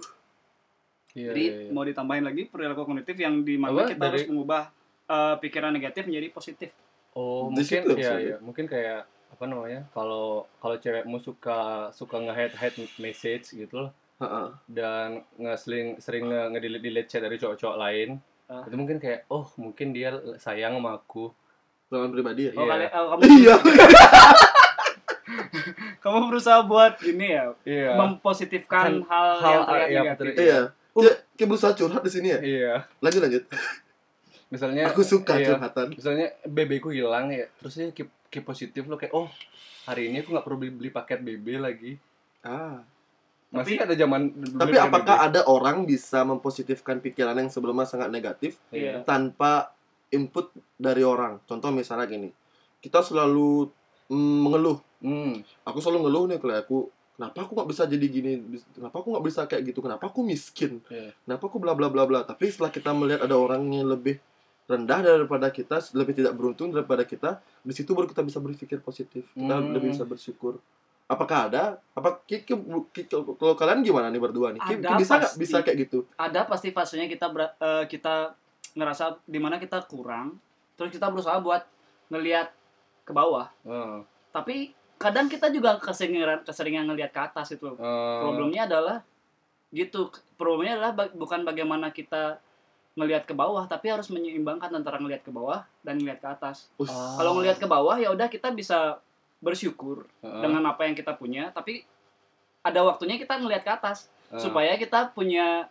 iya, Jadi iya, iya. mau ditambahin lagi perilaku kognitif yang di mana Apa? kita harus Dari- mengubah eh, pikiran negatif menjadi positif. Oh, Di mungkin situ ya, ya, mungkin kayak apa namanya? Kalau kalau cewekmu suka suka nge-hide hide message gitu loh Heeh. dan nge-sering sering nge- nge-delete delete chat dari cowok-cowok lain. Ah. Itu mungkin kayak oh, mungkin dia sayang sama aku. Pengalaman pribadi ya? Oh, Iya. kali- eh, kamu [laughs] Iya. [laughs] kamu berusaha buat ini ya, Iya. mempositifkan Kan hal, hal- yang terlihat iya, negatif. betul. Iya. Kayak, kayak berusaha curhat di sini ya? Iya. Lanjut lanjut. Misalnya Aku suka iya. curhatan. misalnya BB ku hilang ya terus dia keep, keep positif lo kayak oh hari ini aku nggak perlu beli, beli paket BB lagi Ah. Masih ada zaman Tapi apakah ada orang bisa mempositifkan pikiran yang sebelumnya sangat negatif Iya. tanpa input dari orang? Contoh misalnya gini, kita selalu mm, mengeluh. Hmm. Aku selalu ngeluh nih kalau aku kenapa aku nggak bisa jadi gini kenapa aku nggak bisa kayak gitu kenapa aku miskin Iya. kenapa aku bla bla bla bla tapi setelah kita melihat ada orang yang lebih rendah daripada kita lebih tidak beruntung daripada kita di situ baru kita bisa berpikir positif kita Hmm. lebih bisa bersyukur apakah ada apa Ki- Ki- Ki- kalau kalian gimana nih berdua nih Ada bisa nggak pasti. bisa kayak gitu ada pasti fasenya kita ber- eh, kita ngerasa di mana kita kurang terus kita berusaha buat ngelihat ke bawah Oh. tapi kadang kita juga keseringan keseringan ngelihat ke atas itu. Oh. problemnya adalah gitu problemnya adalah ba- bukan bagaimana kita ngelihat ke bawah tapi harus menyeimbangkan antara ngelihat ke bawah dan ngelihat ke atas Us. Ah. kalau ngelihat ke bawah ya udah kita bisa bersyukur Heeh. dengan apa yang kita punya tapi ada waktunya kita ngelihat ke atas Heeh. supaya kita punya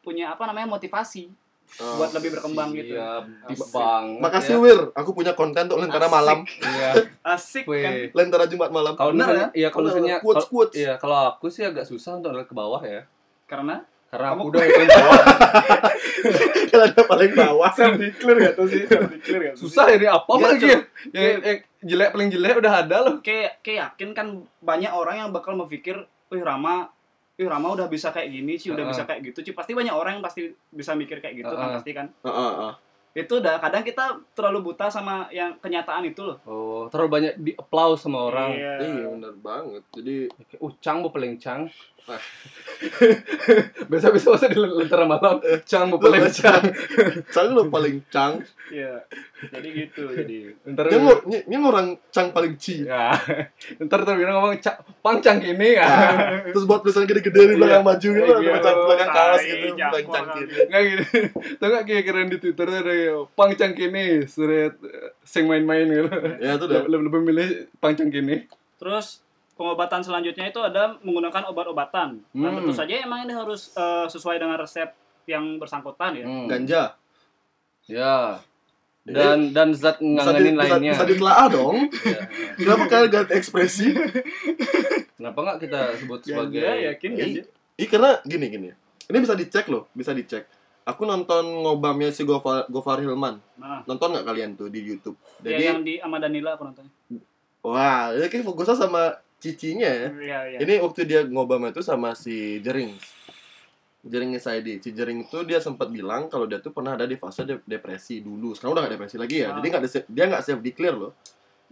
punya apa namanya motivasi Oh. buat lebih berkembang gitu Siap, Asik. banget makasih ya. Wir aku punya konten untuk lentera Asik. malam Iya. [laughs] asik kan lentera Jumat malam Kalau Bener misalnya, iya kalau misalnya, quotes kalau- quotes iya kalau aku sih agak susah untuk ke bawah ya, karena karena Kamu- aku udah yang bawah. [laughs] kalian yang paling bawah self declare gak tuh sih self declare gak susah ini apa Iya, lagi ya? Cok. Jelek paling jelek udah ada loh. kayak kayak yakin kan banyak orang yang bakal berpikir wih Rama Wih Rama udah bisa kayak gini sih, udah Heeh. bisa kayak gitu sih. Pasti banyak orang yang pasti bisa mikir kayak gitu kan Heeh. pasti kan. Ah, ah. Itu udah kadang kita terlalu buta sama yang kenyataan itu loh. Oh, terlalu banyak di applause sama orang. Iya. iya bener banget jadi ucang bu paling cang. [laughs] Biasa bisa masa di lentera malam. Cang bu paling cang. Cang lo paling cang Iya. Jadi gitu jadi. Ntar Ini ngor- ini orang cang paling ci ya. [laughs] Ntar ntar bilang ngomong cang, pang cang gini ya. Terus buat tulisan gede-gede di belakang baju gitu Iya. Ada belakang, belakang kaos gitu Belakang cang kiri Nggak gini. [laughs] Tau gak kayak keren di Twitter tuh ada pang cang kini, seret sing main-main gitu. Ya itu udah Lebih, lebih milih pang cang kini. Terus pengobatan selanjutnya itu ada menggunakan obat-obatan. Dan Hmm. tentu saja emang ini harus eh, sesuai dengan resep yang bersangkutan ya. Hmm. Ganja Ya. Jadi, Dan dan zat ngangenin lainnya. bisa ditelaah dong Ya. Kenapa kalian ganti ekspresi Kenapa nggak kita sebut sebagai Ganja yakin Iya. ganja. Ih karena gini gini Ini bisa dicek loh Bisa dicek Aku nonton ngobamnya si Gofar, Gofar Hilman Nah, Nonton nggak kalian tuh di Youtube ya Jadi yang di Ahmad Danila aku nontonnya. Wah ini kayak fokusnya sama cicinya ya iya. Ini waktu dia ngobam itu sama si Jering. Jering SID. Si Jering itu dia sempat bilang kalau dia tuh pernah ada di fase de- depresi dulu. Sekarang udah gak depresi lagi ya. Ah. Jadi nggak ada- dia nggak self declare loh.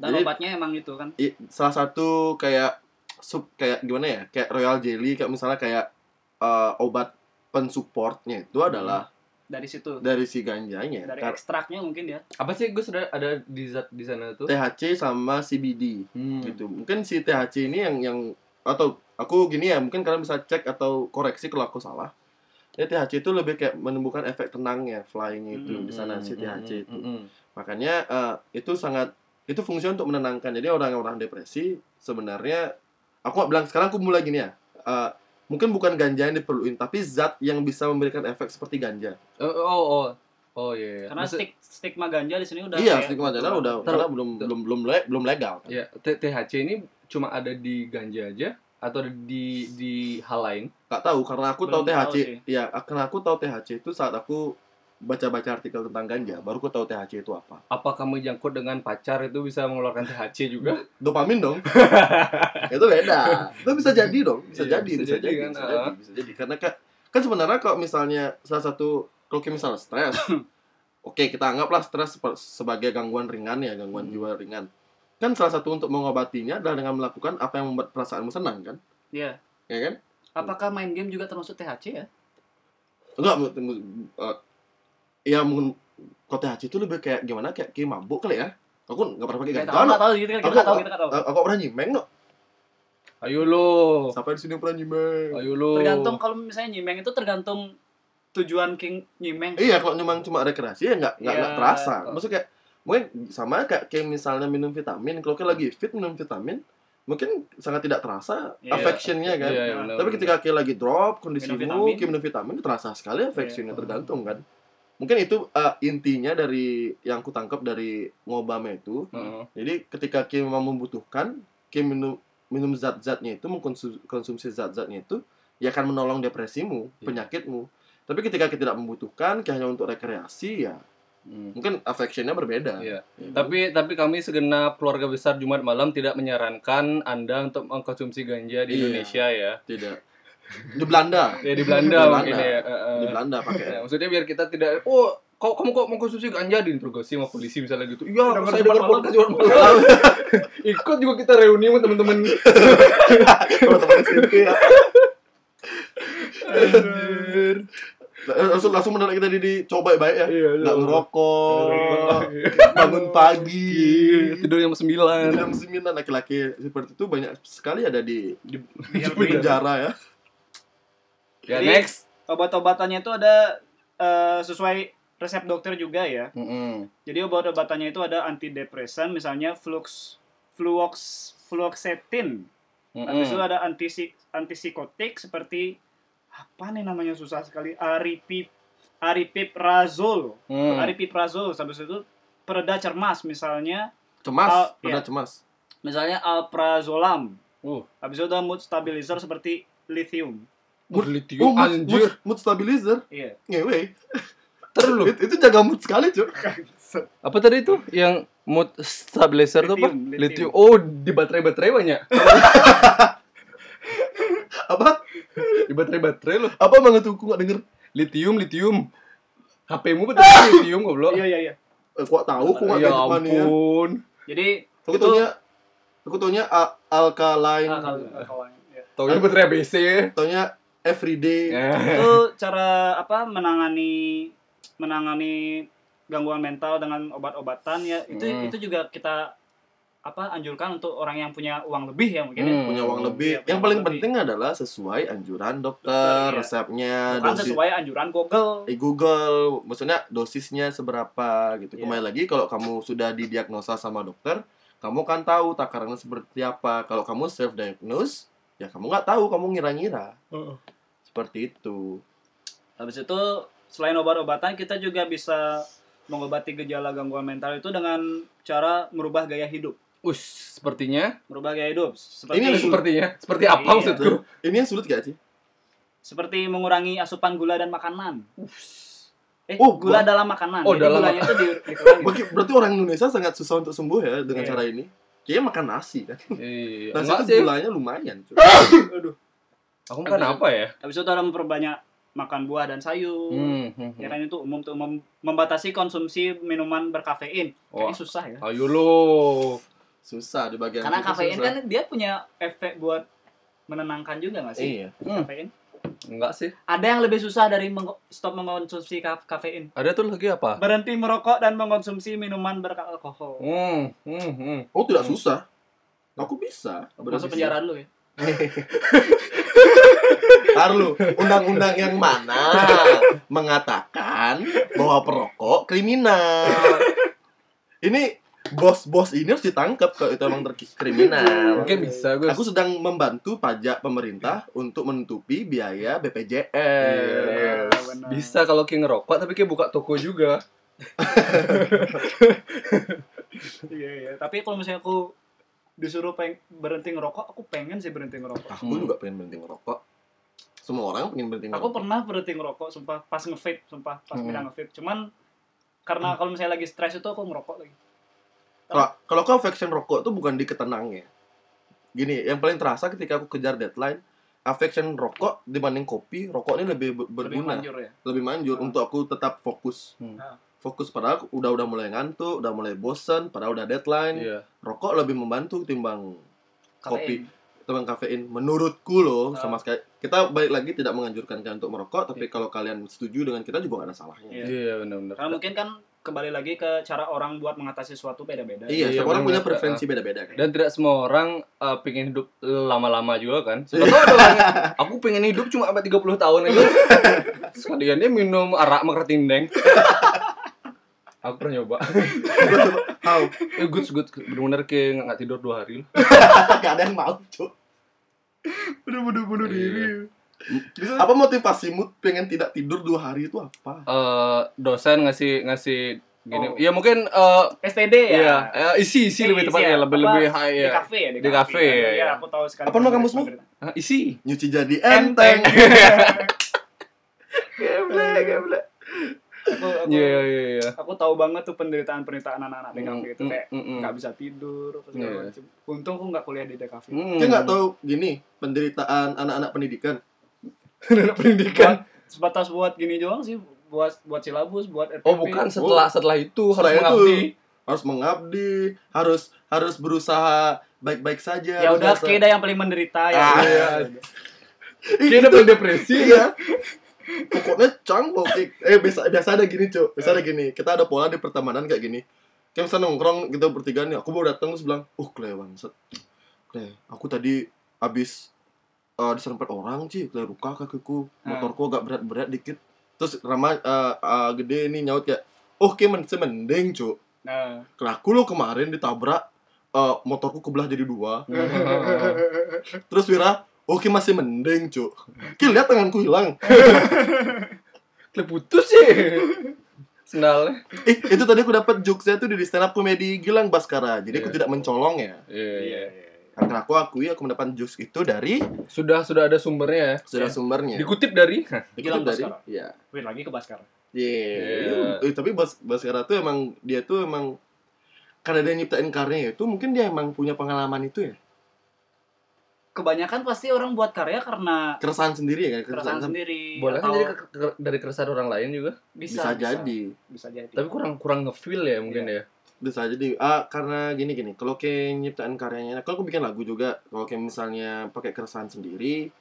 Dan jadi- obatnya emang itu kan. I- salah satu kayak sub kayak gimana ya? Kayak Royal Jelly kayak misalnya kayak eh, obat pensupportnya itu adalah Dari situ. dari si ganjanya. Dari Kar- ekstraknya mungkin ya. apa sih Gus ada ada di zat di sana tuh? THC sama CBD. Hmm. gitu mungkin si THC ini yang yang atau aku gini ya mungkin kalian bisa cek atau koreksi kalau aku salah ya THC itu lebih kayak menumbuhkan efek tenangnya flying itu Hmm, di sana si Hmm, THC hmm, itu hmm, hmm. makanya eh, itu sangat itu fungsinya untuk menenangkan jadi orang-orang depresi sebenarnya aku nggak bilang sekarang aku mulai gini ya eh, mungkin bukan ganja yang diperluin tapi zat yang bisa memberikan efek seperti ganja Oh oh oh. Oh iya. iya. Karena Maksud- stik stigma ganja di sini udah iya kayak- stigma ganja udah Ter- karena belum belum belum le- belum legal ya T- THC ini cuma ada di ganja aja atau di di hal lain? Gak tahu karena aku tahu Belum tahu THC. sih. Iya, karena aku tahu THC itu saat aku baca-baca artikel tentang ganja, baru aku tahu THC itu apa. Apa kamu jangkut dengan pacar itu bisa mengeluarkan THC juga? Dopamin dong. [laughs] itu beda. Itu bisa jadi dong, bisa Iya, jadi, bisa bisa, jadi jadi, kan, bisa jadi, bisa jadi. Karena kan, kan sebenarnya kalau misalnya salah satu kalau kayak misalnya stres, [clears throat] oke kita anggaplah stres sebagai gangguan ringan ya, gangguan Hmm. jiwa ringan. Kan salah satu untuk mengobatinya adalah dengan melakukan apa yang membuat perasaanmu senang kan, Iya. ya kan? Apakah main game juga termasuk THC ya? Enggak, eh, ya mungkin kalau THC itu lebih kayak gimana kayak kayak mabuk kali ya. Aku nggak pernah pakai tahu, no. nggak tahu gitu kan kita nggak tahu, kita nggak tahu. Eh, Aku pernah nyimeng no. Ayo lo. Siapa di sini yang pernah nyimeng? Ayo lo. Tergantung kalau misalnya nyimeng itu tergantung tujuan king nyimeng. Iya, kalau nyimeng cuma rekreasi ya nggak nggak Iya. terasa. Maksudnya kayak mungkin sama kayak, kayak misalnya minum vitamin. Kalau kayak lagi fit minum vitamin, mungkin sangat tidak terasa Iya. affectionnya kan. Iya, iya, benar, Tapi ketika kayak lagi drop kondisimu, Minum vitamin. kayak minum vitamin terasa sekali affectionnya Iya. tergantung kan. Mungkin itu eh, intinya dari yang ku tangkap dari ngobam itu Heeh. Jadi ketika Kim memang membutuhkan, Kim minum minum zat-zatnya itu mengkonsumsi zat-zatnya itu ya akan menolong depresimu, Iya. penyakitmu. Tapi ketika kita tidak membutuhkan, hanya untuk rekreasi ya Hmm. mungkin affectionnya berbeda. Iya. Ya, Tapi tapi kami segenap keluarga besar Jumat malam tidak menyarankan Anda untuk mengkonsumsi ganja di Iya. Indonesia ya. tidak di Belanda, [laughs] Ya di Belanda Di mungkin Belanda. ya. di Belanda pakai Ya, maksudnya biar kita tidak oh kok kamu kok mengkonsumsi ganja diinterogasi sama polisi misalnya gitu. Iya, saya dengar podcast Jumat malam. [laughs] Ikut juga kita reuni sama teman-teman. [laughs] teman-teman SMP ya. langsung langsung mendadak kita di coba baik ya Iya, nggak iya. ngerokok bangun pagi Tidur jam 9. jam sembilan laki-laki seperti itu banyak sekali ada di di, di Iya, penjara ya Ya Jadi- next. Obat-obatannya itu ada eh, sesuai resep dokter juga ya. Mm-mm. Jadi obat-obatannya itu ada antidepresan misalnya flux fluox fluoxetine. Habis itu ada antisi antipsikotik seperti apa nih namanya susah sekali aripip aripiprazol. Hmm. Aripiprazol habis itu pereda cermas misalnya cemas Oh, benar iya. cemas misalnya alprazolam. Uh. Habis itu ada mood stabilizer seperti lithium. Mood- Lithium, oh mood, mood, anjir. mood stabilizer Iya. ngewe Terus itu, itu jaga mood sekali cuy [laughs] apa tadi itu yang mood stabilizer tuh apa? Lithium. Oh, di baterai-baterai banyak. [laughs] apa Di baterai-baterai loh. apa emang itu aku nggak denger Lithium, lithium. HP-mu baterai lithium goblok. Iya iya iya. eh, kok tahu kok nggak ya ya ampun. Jadi aku taunya aku taunya alkaline Ah, kalau- kalau- ya. Taunya baterai ABC. taunya everyday Ya. [laughs] itu cara apa menangani menangani gangguan mental dengan obat-obatan ya itu Hmm. itu juga kita apa anjurkan untuk orang yang punya uang lebih ya mungkin ya. Hmm. punya uang lebih. Iya, yang paling lebih. penting adalah sesuai anjuran dokter, Dokter, iya. resepnya, bukan dosis sesuai anjuran Google di Google, maksudnya dosisnya seberapa gitu. Iya. Kembali lagi kalau kamu sudah didiagnosa sama dokter, kamu kan tahu takarannya seperti apa. Kalau kamu self diagnose, ya kamu nggak tahu, kamu ngira-ngira. Seperti itu. habis itu selain obat-obatan kita juga bisa mengobati gejala gangguan mental itu dengan cara merubah gaya hidup Us, sepertinya. merubah gaya hidup seperti Ini Sepertinya. Seperti apa Iya. maksudku? Ini yang sulit gak sih? seperti mengurangi asupan gula dan makanan eh Oh, gula gua- dalam makanan Oh, Jadi dalam gulanya itu di, dikurangi [laughs] Berarti orang Indonesia sangat susah untuk sembuh ya dengan Iya. cara ini. Kayaknya makan nasi kan. Iya. Nasi itu sih. gulanya lumayan. cuy. aduh Aku makan apa ya? habis itu ada memperbanyak makan buah dan sayur Hmm, hmm, ya hmm. kan itu umum tuh mem- membatasi konsumsi minuman berkafein Wah. kayaknya susah ya Ayo lo. Susah di bagian karena kafein susah. kan dia punya efek buat menenangkan juga nggak sih Iya. Hmm. kafein Enggak sih. ada yang lebih susah dari meng- stop mengkonsumsi ka- kafein Ada tuh lagi apa? berhenti merokok dan mengkonsumsi minuman beralkohol Hmm, hmm, hmm. Oh tidak susah. Aku bisa. masuk penjara dulu ya [laughs] Ntar lu, undang-undang yang mana mengatakan bahwa perokok kriminal. Ini bos-bos ini harus ditangkap kalau itu emang ter- kriminal. Mungkin bisa, Gus. Aku sedang membantu pajak pemerintah untuk menutupi biaya Iya. BPJS. benar. Bisa kalau kayak ngerokok tapi kayak buka toko juga. [laughs] iya iya tapi kalau misalnya aku disuruh peng berhenti ngerokok aku pengen sih berhenti ngerokok Aku Hmm. juga pengen berhenti ngerokok. Semua orang pengen berhenti aku ngerokok. pernah berhenti ngerokok sumpah pas nge-vape sumpah pas Hmm. bilang nge-vape cuman karena kalau misalnya lagi stres itu aku ngerokok lagi Kalau kalau kau affection rokok itu bukan di ketenangnya. Gini, yang paling terasa ketika aku kejar deadline, affection rokok dibanding kopi, rokok ini lebih ber- lebih berguna, manjur ya lebih manjur Ah. untuk aku tetap fokus. Hmm. Ah. Fokus padahal aku udah udah mulai ngantuk, udah mulai bosen, padahal udah deadline. Iya. Rokok lebih membantu timbang kopi, Kafein. timbang kafein. Menurutku loh, Ah. sama sekali. Kita balik lagi tidak menganjurkan kalian untuk merokok, tapi kalau kalian setuju dengan kita juga gak ada salahnya. Iya. Iya, benar-benar. karena mungkin kan kembali lagi ke cara orang buat mengatasi sesuatu beda-beda Iya, Iya, setiap orang punya preferensi beda-beda kan. Dan tidak semua orang uh, pengen hidup lama-lama juga kan. [laughs] Siapa tahu ada orang, aku pengen hidup cuma sampai 30 tahun aja. [laughs] Sekalian dia minum arak makretindeng. [laughs] aku pernah nyoba. [laughs] How? Eh, good, good. Bener-bener kayak nggak tidur dua hari. [laughs] gak ada yang mau, Cuk. bunuh bunuh Iya. Apa motivasimu pengen tidak tidur dua hari itu apa? Eh, dosen ngasih ngasih gini. Oh. Ya mungkin eh STD ya. Iya, eh, isi isi lebih tepatnya ya. lebih lebih high Di ya. kafe ya, di, Di kafe, ya, Iya, ya. aku tahu sekali. Apa nama kamusmu? Ah, isi. Nyuci jadi enteng. Geble, [laughs] geble. Aku, aku, Iya iya iya, iya. aku tahu banget tuh penderitaan-penderitaan anak-anak di kafe itu Mm, kayak mm, mm. nggak bisa tidur apa segala Iya. macam. Untung aku nggak kuliah di DKV. Hmm. Kita nggak tahu gini penderitaan anak-anak pendidikan. [laughs] Anak pendidikan. Buat, sebatas buat gini doang sih, buat buat silabus, buat RPP. Oh, bukan setelah setelah itu harus Setelah itu, mengabdi. Harus mengabdi, harus harus berusaha baik-baik saja. Ya udah, Keda yang paling menderita ya. Ah, iya. Kayak dapat depresi. Iya. Pokoknya cang pokok eh biasa biasa ada gini, Cuk. Biasa ada gini. Kita ada pola di pertemanan kayak gini. Kayak misalnya nongkrong kita bertiga nih, aku baru datang terus bilang, "Uh, Kle bangsat. Kle, aku tadi habis uh, diserempet orang, Ci. Kle luka kakiku. Motorku agak berat-berat dikit." Terus Rama uh, uh, gede ini nyaut kayak, "Oh, kayak men mending, Cuk. Nah, aku lo kemarin ditabrak uh, motorku kebelah jadi dua." Terus Wira, "Oke, masih mending, Cuk. Ki lihat tanganku hilang." [laughs] Putus sih. Sendalnya. Eh, itu tadi aku dapat jokesnya tuh di stand up comedy Gilang Baskara. Jadi aku Iya. tidak mencolong ya. Iya iya. Karena aku akui aku mendapat jokes itu dari Sudah sudah ada sumbernya ya. sudah Iya. sumbernya. Dikutip dari [laughs] Dikutip Gilang dari. Baskara. Iya. wait lagi ke Baskara. Iya. Iya. Eh, tapi Bas Baskara tuh emang dia tuh emang karena dia nyiptain karya itu mungkin dia emang punya pengalaman itu ya. Kebanyakan pasti orang buat karya karena Keresahan sendiri ya kan? keresahan Keresahan sendiri. Boleh kan atau jadi ke- ke- dari keresahan orang lain juga. bisa, jadi. Bisa jadi. Tapi kurang kurang ngefeel ya mungkin ya. Bisa jadi. Ah, karena gini gini. Kalau kayak nyiptain karyanya, kalau aku bikin lagu juga, kalau kayak misalnya pakai keresahan sendiri,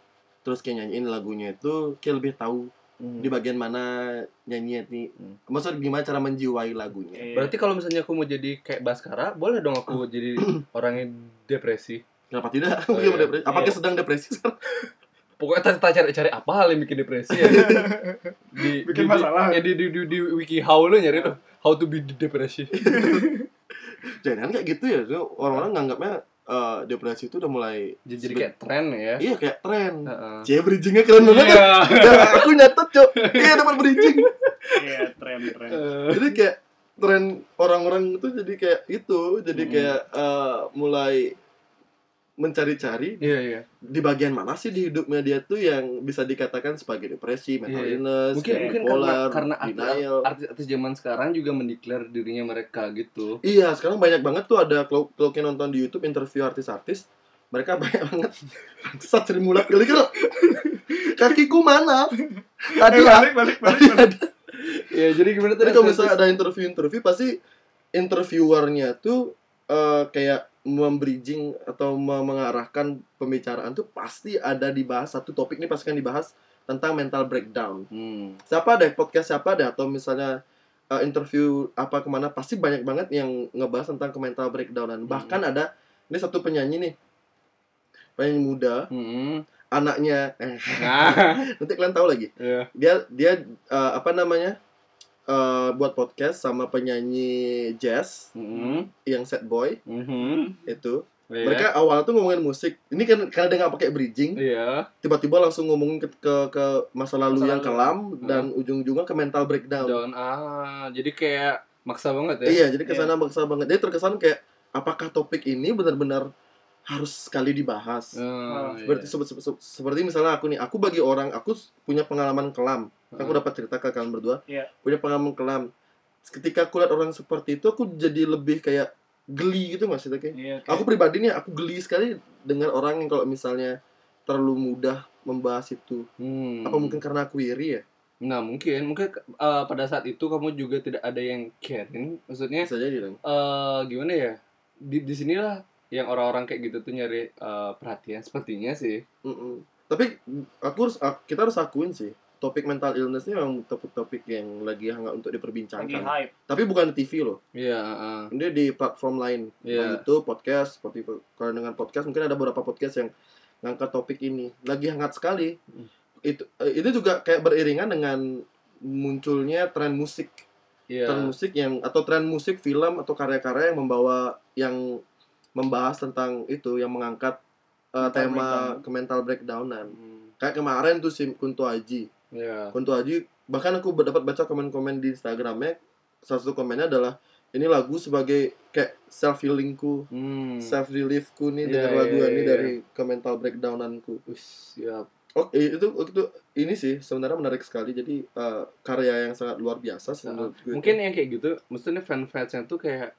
terus kayak nyanyiin lagunya itu kayak lebih tahu di bagian mana nyanyinya nih. Hmm. Maksudnya gimana cara menjiwai lagunya. Iya. Berarti kalau misalnya aku mau jadi kayak Baskara, boleh dong aku [clears throat] jadi orang yang depresi. Kenapa tidak? Oh, iya. depresi. Apakah Iya. sedang depresi sekarang? Pokoknya tak tak cari-cari apa hal yang bikin depresi ya. [laughs] di, Bikin di- masalah. Di, ya di, di, di, di wiki how lu nyari tuh how to be depresi. [laughs] Jangan kayak gitu ya. Orang-orang nganggapnya eh, depresi itu udah mulai Jadi, jadi kayak tren ya. Iya kayak tren. Heeh. Cie bridgingnya keren banget. Iya. [laughs] Ya, aku nyatet cok. Iya dapat bridging. Iya, tren tren. Jadi kayak tren orang-orang itu jadi kayak itu. Jadi Hmm. kayak eh, mulai mencari-cari Iya iya. di bagian mana sih di hidupnya dia tuh yang bisa dikatakan sebagai depresi, mental Iya, iya. illness, Mungkin mungkin karena bipolar, karena denial. artis-artis zaman sekarang juga mendeklar dirinya mereka gitu. Iya, sekarang banyak banget tuh ada kalau kalau kalian nonton di YouTube interview artis-artis, mereka [laughs] banyak banget sat Sri Mulat kali kira. Kakiku mana? Tadi balik balik tadi ada. Ya jadi gimana Tapi kalau misalnya ada interview-interview pasti interviewernya tuh eh, kayak membridging atau me- mengarahkan pembicaraan tuh pasti ada dibahas satu topik ini pasti kan dibahas tentang mental breakdown. Hmm. Siapa deh podcast siapa deh atau misalnya eh, interview apa ke mana pasti banyak banget yang ngebahas tentang ke mental breakdown dan Hmm. bahkan ada ini satu penyanyi nih penyanyi muda Hmm. anaknya eh, Nah. [laughs] nanti kalian tahu lagi Iya. dia dia eh, apa namanya eh, buat podcast sama penyanyi jazz Hmm. yang sad boy Hmm. itu Iya. mereka awal tuh ngomongin musik ini kan karena dia nggak pakai bridging Iya. tiba-tiba langsung ngomongin ke ke, ke masa lalu Masa yang lalu. kelam dan ujung-ujungnya ke mental breakdown Down. Ah, jadi kayak maksa banget ya. iya jadi ke sana maksa banget dia terkesan kayak apakah topik ini benar-benar harus sekali dibahas Ah, seperti iya. se- se- se- seperti misalnya aku nih aku bagi orang aku punya pengalaman kelam aku Hmm. dapat cerita ke kalian berdua Iya. punya pengalaman kelam ketika aku lihat orang seperti itu aku jadi lebih kayak geli gitu mas kayak Iya, aku pribadi nih aku geli sekali dengan orang yang kalau misalnya terlalu mudah membahas itu Hmm. apa mungkin karena aku iri ya Nah, mungkin mungkin eh, pada saat itu kamu juga tidak ada yang caring. Maksudnya bisa jadi eh gimana ya? Di di sinilah yang orang-orang kayak gitu tuh nyari eh, perhatian sepertinya sih. Mm-mm. tapi aku harus ak- kita harus akuin sih topik mental illness ini memang topik-topik yang lagi hangat untuk lagi diperbincangkan hype. tapi bukan di TV loh Iya, heeh. ini di platform lain Iya. YouTube podcast seperti kalau dengan podcast mungkin ada beberapa podcast yang ngangkat topik ini lagi hangat sekali Hmm. itu eh, itu juga kayak beriringan dengan munculnya tren musik Iya. tren musik yang atau tren musik film atau karya-karya yang membawa yang membahas tentang itu yang mengangkat uh, Mental tema breakdown. ke mental breakdownan Hmm, kayak kemarin tuh si Kunto Aji Iya. Kunto Aji bahkan aku dapat baca komen-komen di Instagramnya salah satu komennya adalah ini lagu sebagai kayak self healingku Hmm. self reliefku nih Iya, dengan iya, lagu iya, ini iya. dari ke mental breakdownanku siap. Oh, i- itu itu ini sih sebenarnya menarik sekali. Jadi eh, karya yang sangat luar biasa Nah, menurut gue. Mungkin yang kayak gitu, maksudnya fan-fansnya tuh kayak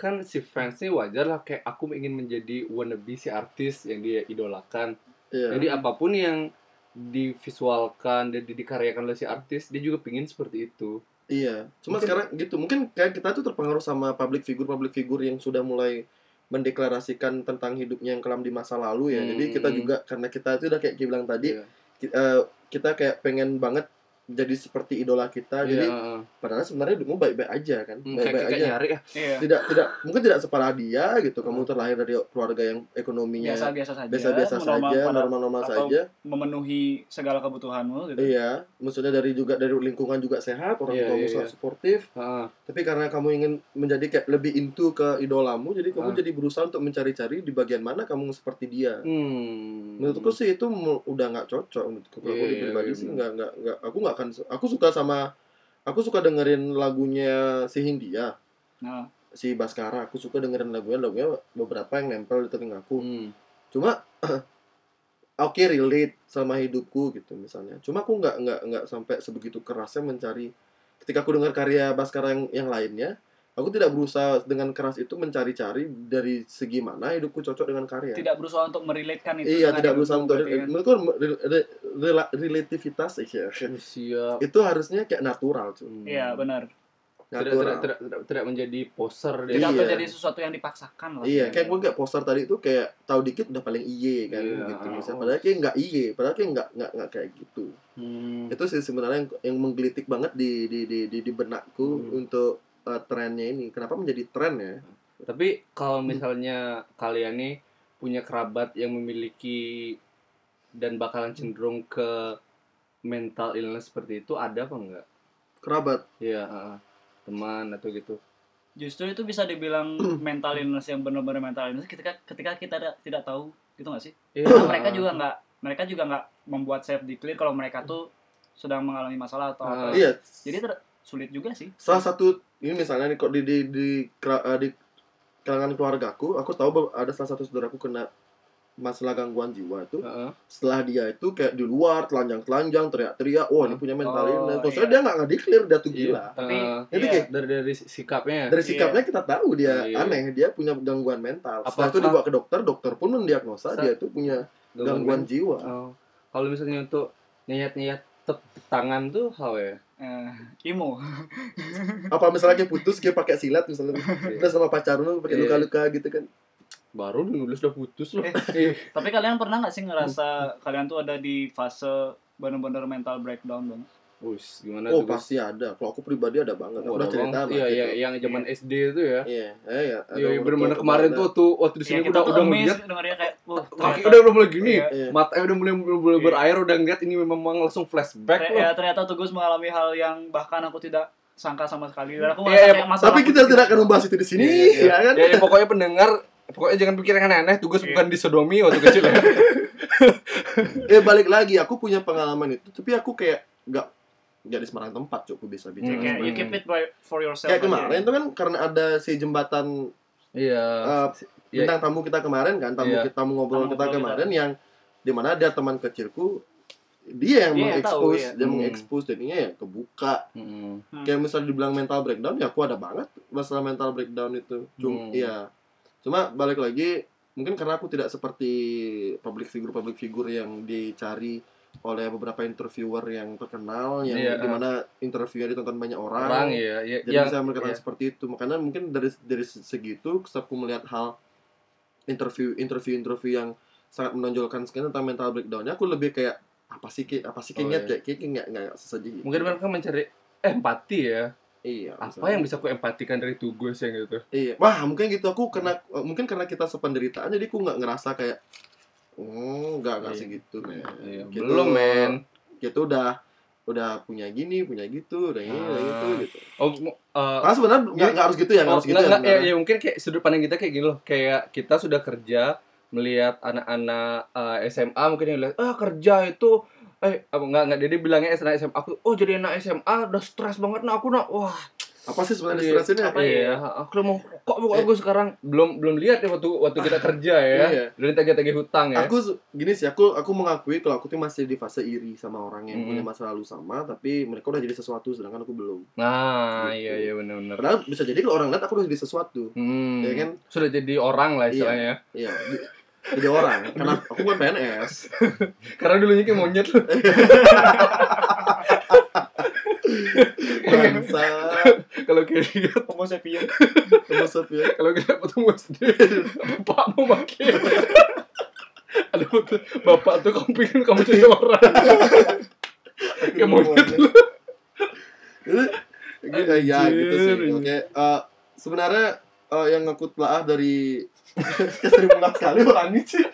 kan si fansnya wajar lah kayak aku ingin menjadi wannabe si artis yang dia idolakan. Iya. Jadi apa pun yang divisualkan dan di- dikaryakan oleh si artis, dia juga pingin seperti itu. Iya. Cuma Mungkin- sekarang gitu. Mungkin kayak kita tuh terpengaruh sama public figure public figure yang sudah mulai mendeklarasikan tentang hidupnya yang kelam di masa lalu ya. Jadi kita Hmm. juga karena kita itu udah kayak bilang tadi Iya. ki- eh, kita kayak pengen banget jadi seperti idola kita. Jadi Iya, padahal sebenarnya hidupmu baik-baik aja kan. Hmm, Baik-baik aja. nyari ya. Iya. Tidak tidak mungkin tidak separah dia gitu. Kamu terlahir dari keluarga yang ekonominya Biasa-biasa saja. biasa-biasa normal saja, normal-normal saja. memenuhi segala kebutuhanmu gitu. Iya, maksudnya dari juga dari lingkungan juga sehat, orang Iya, tuamu iya, sangat iya. suportif. Heeh. Tapi karena kamu ingin menjadi kayak lebih into ke idolamu, jadi kamu Ah. jadi berusaha untuk mencari-cari di bagian mana kamu seperti dia. Hmm. Menurutku sih itu udah nggak cocok menurutku. Kalau Iya, aku iya, pribadi iya, sih nggak nggak nggak. Aku nggak akan. Aku suka sama. Aku suka dengerin lagunya si Hindia, Nah, si Baskara. Aku suka dengerin lagunya, lagunya beberapa yang nempel di telingaku. Hmm. Cuma [clears throat] oke relate sama hidupku gitu misalnya cuma aku nggak nggak nggak sampai sebegitu kerasnya mencari ketika aku dengar karya Baskara yang yang lainnya aku tidak berusaha dengan keras itu mencari-cari dari segi mana hidupku cocok dengan karya tidak berusaha untuk merelatekan itu. iya tidak berusaha untuk kan. menurutku re- re- rela- relativitas ya Siap. itu harusnya kayak natural cuy Hmm. Iya, benar. Tidak, tidak, tidak, tidak, tidak menjadi poser dia. Tidak Iya. menjadi sesuatu yang dipaksakan lah. Iya, kayak gue kayak poster tadi itu kayak tahu dikit udah paling iye kan Iya. gitu misalnya. Padahal kayak nggak iye, padahal kayak nggak nggak nggak kayak gitu. Hmm. itu sih sebenarnya yang, yang menggelitik banget di di di di, di benakku Hmm. untuk uh, trennya ini kenapa menjadi tren ya Tapi kalau misalnya kalian nih punya kerabat yang memiliki dan bakalan cenderung ke mental illness seperti itu ada apa enggak? kerabat Iya, heeh. teman atau gitu. Justru itu bisa dibilang [clears throat] mental illness yang benar-benar mental illness ketika ketika kita tidak, tidak tahu gitu nggak sih? Iya. Karena mereka juga nggak mereka juga nggak membuat self declare kalau mereka tuh sedang mengalami masalah atau apa. iya Jadi ter- sulit juga sih. salah satu ini misalnya nih kok di di di, kera- uh, di kalangan keluargaku aku tahu ada salah satu saudaraku kena masalah gangguan jiwa itu Heeh. setelah dia itu kayak di luar telanjang-telanjang teriak-teriak wah ini punya mental Oh, illness Maksudnya iya. dia nggak nggak declare dia tuh Iya. gila Tapi- Heeh. Jadi Iya. kayak dari dari sikapnya. dari sikapnya kita tahu dia Iya. aneh dia punya gangguan mental setelah Apakah- itu dibawa ke dokter dokter pun mendiagnosa Sa- dia itu punya gangguan jiwa Oh. Kalau misalnya untuk nyayat-nyayat tep- tangan tuh how ya? Eh, imo. [laughs] apa misalnya kayak putus kayak pakai silat misalnya [laughs] udah sama pacar lu pakai Iya. luka-luka gitu kan Baru nulis udah putus loh. Eh. [laughs] Iya. Tapi kalian pernah nggak sih ngerasa kalian tuh ada di fase benar-benar mental breakdown bang? Us, gimana oh tuh? Gus? pasti ada kalau aku pribadi ada banget aku Wah, udah Bang. cerita sama Iya, iya, gitu. yang zaman SD itu ya. iya eh, ya Iya, iya, bener-bener kemarin tuh waktu waktu di sini Ya, aku kita udah tuh udah ngeliat dengarnya kayak, wah, [laughs] kaki udah udah mulai gini, Iya. Iya. matanya udah mulai mulai, Iya. berair udah ngeliat ini memang langsung flashback Ternyata- loh. ya ternyata Tugus mengalami hal yang bahkan aku tidak sangka sama sekali dan aku Iya, merasa iya, kayak masalah tapi kita tidak akan membahas itu di sini ya kan Ya, ya, pokoknya pendengar pokoknya jangan pikir yang aneh-aneh tugas Iya. bukan di sodomi waktu kecil ya. [laughs] eh balik lagi aku punya pengalaman itu tapi aku kayak nggak nggak di sembarang tempat cukup bisa Ya, bicara Hmm. kayak you keep it by, for yourself kayak kemarin tuh kan karena ada si jembatan Iya. eh, Iya. bintang tamu kita kemarin kan tamu Iya. kita tamu ngobrol Tamu kita ngobrol kemarin yang di mana ada teman kecilku dia yang Dia mengekspos iya. dia Hmm. mengekspos jadinya ya kebuka Mm-mm. Hmm. kayak misalnya dibilang mental breakdown ya aku ada banget masalah mental breakdown itu cuma Hmm. iya cuma balik lagi mungkin karena aku tidak seperti public figure public figure yang dicari oleh beberapa interviewer yang terkenal yang Iya, di mana interviewnya ditonton banyak orang, Orang ya, ya jadi bisa berkata iya. seperti itu makanya mungkin dari dari segitu ketika aku melihat hal interview interview interview yang sangat menonjolkan sekali tentang mental breakdownnya aku lebih kayak apa sih Ki? apa sih Oh, iya. kayak kayak nggak nggak sesaji gitu. mungkin mereka mencari empati ya. iya Apa misalnya. yang bisa aku empatikan dari tugas yang gitu? Iya, wah mungkin gitu aku kena mungkin karena kita sependeritaan jadi aku nggak ngerasa kayak oh nggak nggak Iya. segitu men. Iya, Gitu. belum men. Gitu udah udah punya gini punya gitu udah ini udah gitu Ah. gitu. Oh, eh, Karena sebenarnya nggak nggak harus gitu ya nggak Oh, harus gitu nggak, ya. ya, ya mungkin kayak sudut pandang kita kayak gini loh kayak kita sudah kerja melihat anak-anak eh, SMA mungkin yang lihat ah kerja itu eh apa enggak enggak dia bilangnya anak SMA aku oh jadi anak SMA udah stres banget nah aku nak wah apa sih sebenarnya Iya. destinasinya Apa Iya, aku mau kok pokoknya gue sekarang belum belum lihat ya waktu waktu kita [laughs] kerja ya. Iya. Dari tagih-tagih hutang ya. aku gini sih aku aku mengakui kalau aku tuh masih di fase iri sama orang yang Mm. punya masa lalu sama tapi mereka udah jadi sesuatu sedangkan aku belum Nah, Gitu. iya iya benar-benar. padahal bisa jadi kalau orang lihat aku udah jadi sesuatu Hmm. ya kan Sudah jadi orang lah istilahnya. iya di- jadi orang [laughs] karena aku kan PNS [laughs] Karena dulunya kayak monyet loh. Bangsa Kalau kayak lihat Homo sapien. maksud ya kalau kita ketemu sendiri bapak mau pakai ada bapak tuh kamu pikir kamu jadi orang. Kayak monyet lu. Jadi, ya, gitu sih. Oke eh, sebenarnya eh, yang aku telah dari [laughs] keserimulan sekali orangnya sih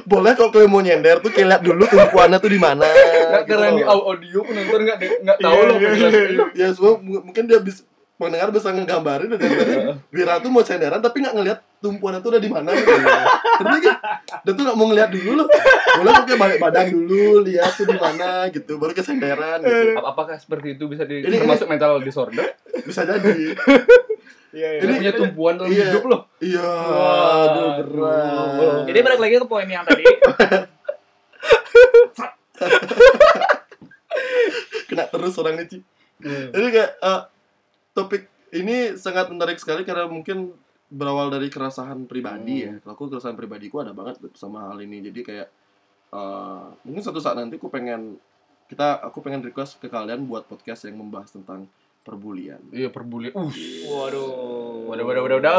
boleh kalau kalian mau nyender tuh kayak lihat dulu tumpuannya tuh di mana nggak gitu karena loh. di audio penonton nggak nggak tahu Iya, loh iya, itu. ya semua mungkin dia bisa pendengar bisa ngegambarin dan dari Wira tuh mau cenderan tapi nggak ngeliat tumpuannya tuh udah di mana gitu. Ngerti kan? Dia tuh nggak mau ngeliat dulu loh. Boleh kayak balik badan dulu, lihat tuh di mana gitu, baru ke senderan gitu. Ap- apakah seperti itu bisa di, Ini- termasuk mental disorder Bisa jadi. [laughs] Iya, iya. ini punya tumpuan dalam Iya. hidup loh Iya, Waduh. aduh berat. Jadi balik lagi ke poin yang tadi. [laughs] kena terus orang ini, Ci. Jadi kayak eh, topik ini sangat menarik sekali karena mungkin berawal dari keresahan pribadi ya. Kalau aku keresahan pribadiku ada banget sama hal ini. Jadi kayak eh, mungkin suatu saat nanti aku pengen kita aku pengen request ke kalian buat podcast yang membahas tentang perbulian. iya perbulian uh Waduh. waduh waduh waduh waduh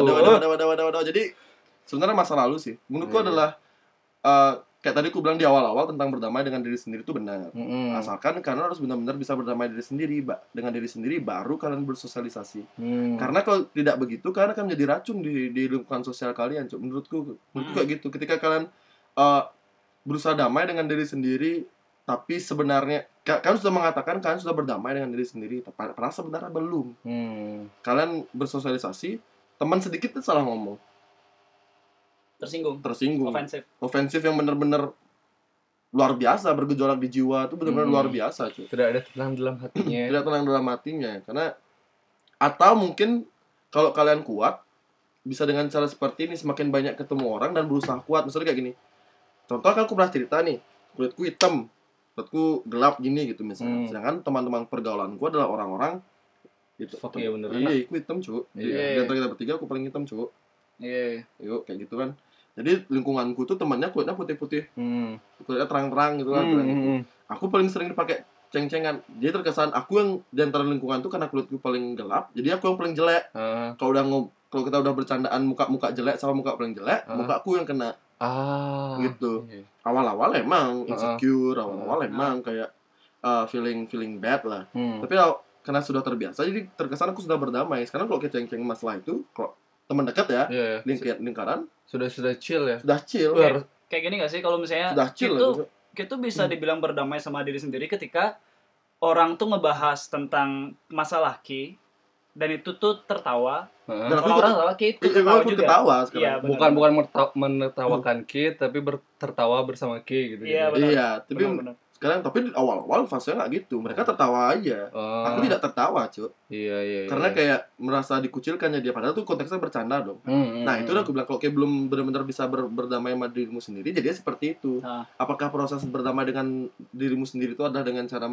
Waduh, waduh, waduh, waduh, waduh, waduh. Jadi sebenarnya masa lalu sih. Menurutku Iya. adalah eh, kayak tadi aku bilang di awal-awal tentang berdamai dengan diri sendiri itu benar. Mm-mm. Asalkan kalian harus benar-benar bisa berdamai diri sendiri, Mbak. Dengan diri sendiri baru kalian bersosialisasi. Hmm. Karena kalau tidak begitu, kalian akan menjadi racun di, di lingkungan sosial kalian, Cuk. Menurutku, menurutku Hmm. kayak gitu. Ketika kalian eh, berusaha damai dengan diri sendiri, tapi sebenarnya kalian sudah mengatakan kalian sudah berdamai dengan diri sendiri, tapi padahal sebenarnya belum. Hmm. Kalian bersosialisasi, teman sedikit tuh salah ngomong, Tersinggung. tersinggung, Ofensif. ofensif yang benar-benar luar biasa, bergejolak di jiwa itu benar-benar Hmm. luar biasa, cuy. tidak ada tenang dalam hatinya [clears throat] tidak tenang dalam hatinya karena atau mungkin kalau kalian kuat bisa dengan cara seperti ini semakin banyak ketemu orang dan berusaha kuat misalnya kayak gini contoh kan aku pernah cerita nih kulitku hitam kulitku gelap gini gitu misalnya Hmm. sedangkan teman-teman pergaulanku adalah orang-orang gitu Fuck iya bener. iya aku hitam cu Iya. di antara kita bertiga aku paling hitam cu Iya. yuk kayak gitu kan jadi lingkunganku tuh temannya kulitnya putih-putih Hmm. kulitnya terang-terang gitu kan Hmm, terang- hmm, hmm. aku paling sering dipakai ceng-cengan jadi terkesan aku yang di antara lingkungan tuh karena kulitku paling gelap jadi aku yang paling jelek Ah, kalau udah ngob kalau kita udah bercandaan muka-muka jelek sama muka paling jelek Ah. muka aku yang kena ah Gitu. iya. awal-awal emang insecure awal-awal Ah. emang kayak uh, feeling feeling bad lah Hmm. tapi kalau- karena sudah terbiasa jadi terkesan aku sudah berdamai sekarang kalau kita ceng-ceng masalah itu kalau teman dekat ya iya. lingkar lingkaran sudah sudah chill ya sudah chill harus Kayak gini gak sih kalau misalnya sudah chill itu kita bisa dibilang berdamai sama diri sendiri ketika orang tuh ngebahas tentang masalah ki dan itu tuh tertawa Heeh. Dan aku orang-orang tertawa ki itu Iya, tertawa juga ketawa Iya, sekarang benar. bukan bukan menertawakan Ki tapi ber- tertawa bersama Ki gitu Iya, benar. iya tapi Benar-benar. sekarang tapi awal-awal fasenya nggak gitu mereka tertawa aja Oh, aku tidak tertawa cuy iya iya iya. karena kayak merasa dikucilkannya dia padahal tuh konteksnya bercanda dong Hmm, hmm, nah itu hmm. udah aku bilang kalau kayak belum benar-benar bisa ber- berdamai sama dirimu sendiri jadi seperti itu Nah. apakah proses berdamai dengan dirimu sendiri itu adalah dengan cara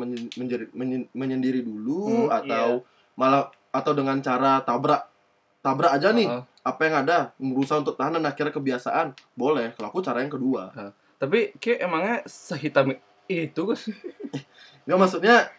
menyendiri dulu Hmm, atau malah atau dengan cara tabrak tabrak aja nih Ah. apa yang ada berusaha untuk tahan dan akhirnya kebiasaan boleh kalau aku cara yang kedua tapi Ki emangnya sehitam itu Gus ya maksudnya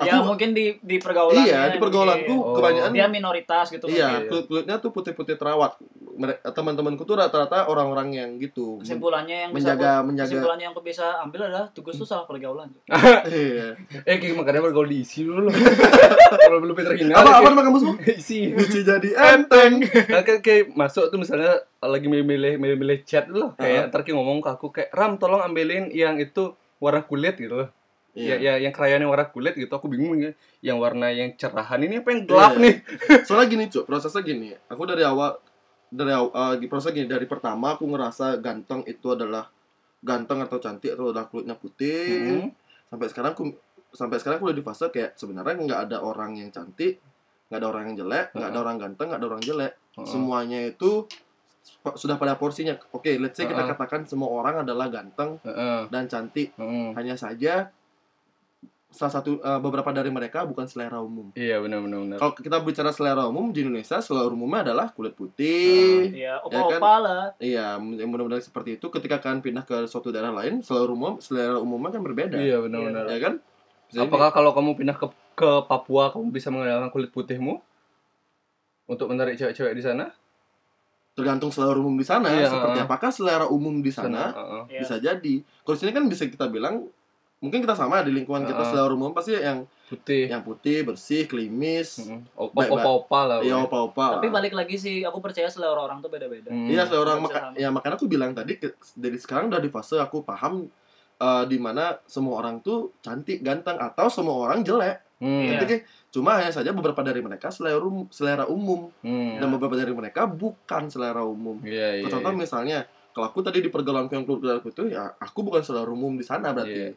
ya aku mungkin di di pergaulan iya di pergaulanku Oh. kebanyakan dia minoritas gitu Iya, Iya. kulit kulitnya tuh putih-putih terawat. Mere- Teman-temanku tuh rata-rata orang-orang yang gitu. Kesimpulannya yang bisa menjaga aku- menjaga. kesimpulannya yang aku bisa ambil adalah tugas tuh salah pergaulan [laughs] Iya. eh Ki makanya bergaul diisi dulu [laughs] kalau belum terhina Apa apa nama kamu semua? isi Lucu jadi [laughs] enteng. nah, kan kayak masuk tuh misalnya lagi milih-milih milih-milih chat loh kayak ntar Ki ngomong ke aku kayak Ram tolong ambilin yang itu warna kulit gitu loh ya, Iya. ya yang krayon yang warna kulit gitu aku bingung ya yang warna yang cerahan ini apa yang gelap Iya. nih Soalnya gini, Cuk, prosesnya gini. Aku dari awal dari uh, proses gini, dari pertama aku ngerasa ganteng itu adalah ganteng atau cantik atau adalah kulitnya putih. Hmm. Sampai sekarang aku sampai sekarang aku udah di fase kayak sebenarnya nggak ada orang yang cantik nggak ada orang yang jelek nggak ada Heeh. orang ganteng nggak ada orang jelek Heeh. semuanya itu sudah pada porsinya oke let's say kita Heeh. katakan semua orang adalah ganteng Heeh. dan cantik Heeh. hanya saja salah satu eh, beberapa dari mereka bukan selera umum Iya benar benar benar. kalau kita bicara selera umum di Indonesia selera umumnya adalah kulit putih Iya, Ya kan? lah. Iya, yang mudah-mudahan seperti itu. Ketika kalian pindah ke suatu daerah lain, selera umum, selera umumnya kan berbeda. Iya benar benar. Ya kan? Bisa Apakah kalau kamu pindah ke ke Papua kamu bisa mengandalkan kulit putihmu untuk menarik cewek-cewek di sana? tergantung selera umum di sana. Iya. Seperti apakah selera umum di sana? Heeh. Iya. Bisa jadi. Kalau di sini kan bisa kita bilang, mungkin kita sama di lingkungan kita Ah. selera umum pasti yang Putih. yang putih, bersih, klimis, Heeh. Opa Baik, baik. opa lah. ya woy. opa-opa. Tapi lah. balik lagi sih, aku percaya selera orang tuh beda-beda. Hmm. Iya, selera orang maka, ya makanya aku bilang tadi ke- dari sekarang udah di fase aku paham eh, di mana semua orang tuh cantik, ganteng atau semua orang jelek. Hmm. Iya. Tapi cuma hanya saja beberapa dari mereka selera um- selera umum Hmm. dan beberapa dari mereka bukan selera umum. Iya iya. Contoh iya. misalnya, kalau aku tadi di pergaulanku yang keluar itu ya aku bukan selera umum di sana berarti. Iya.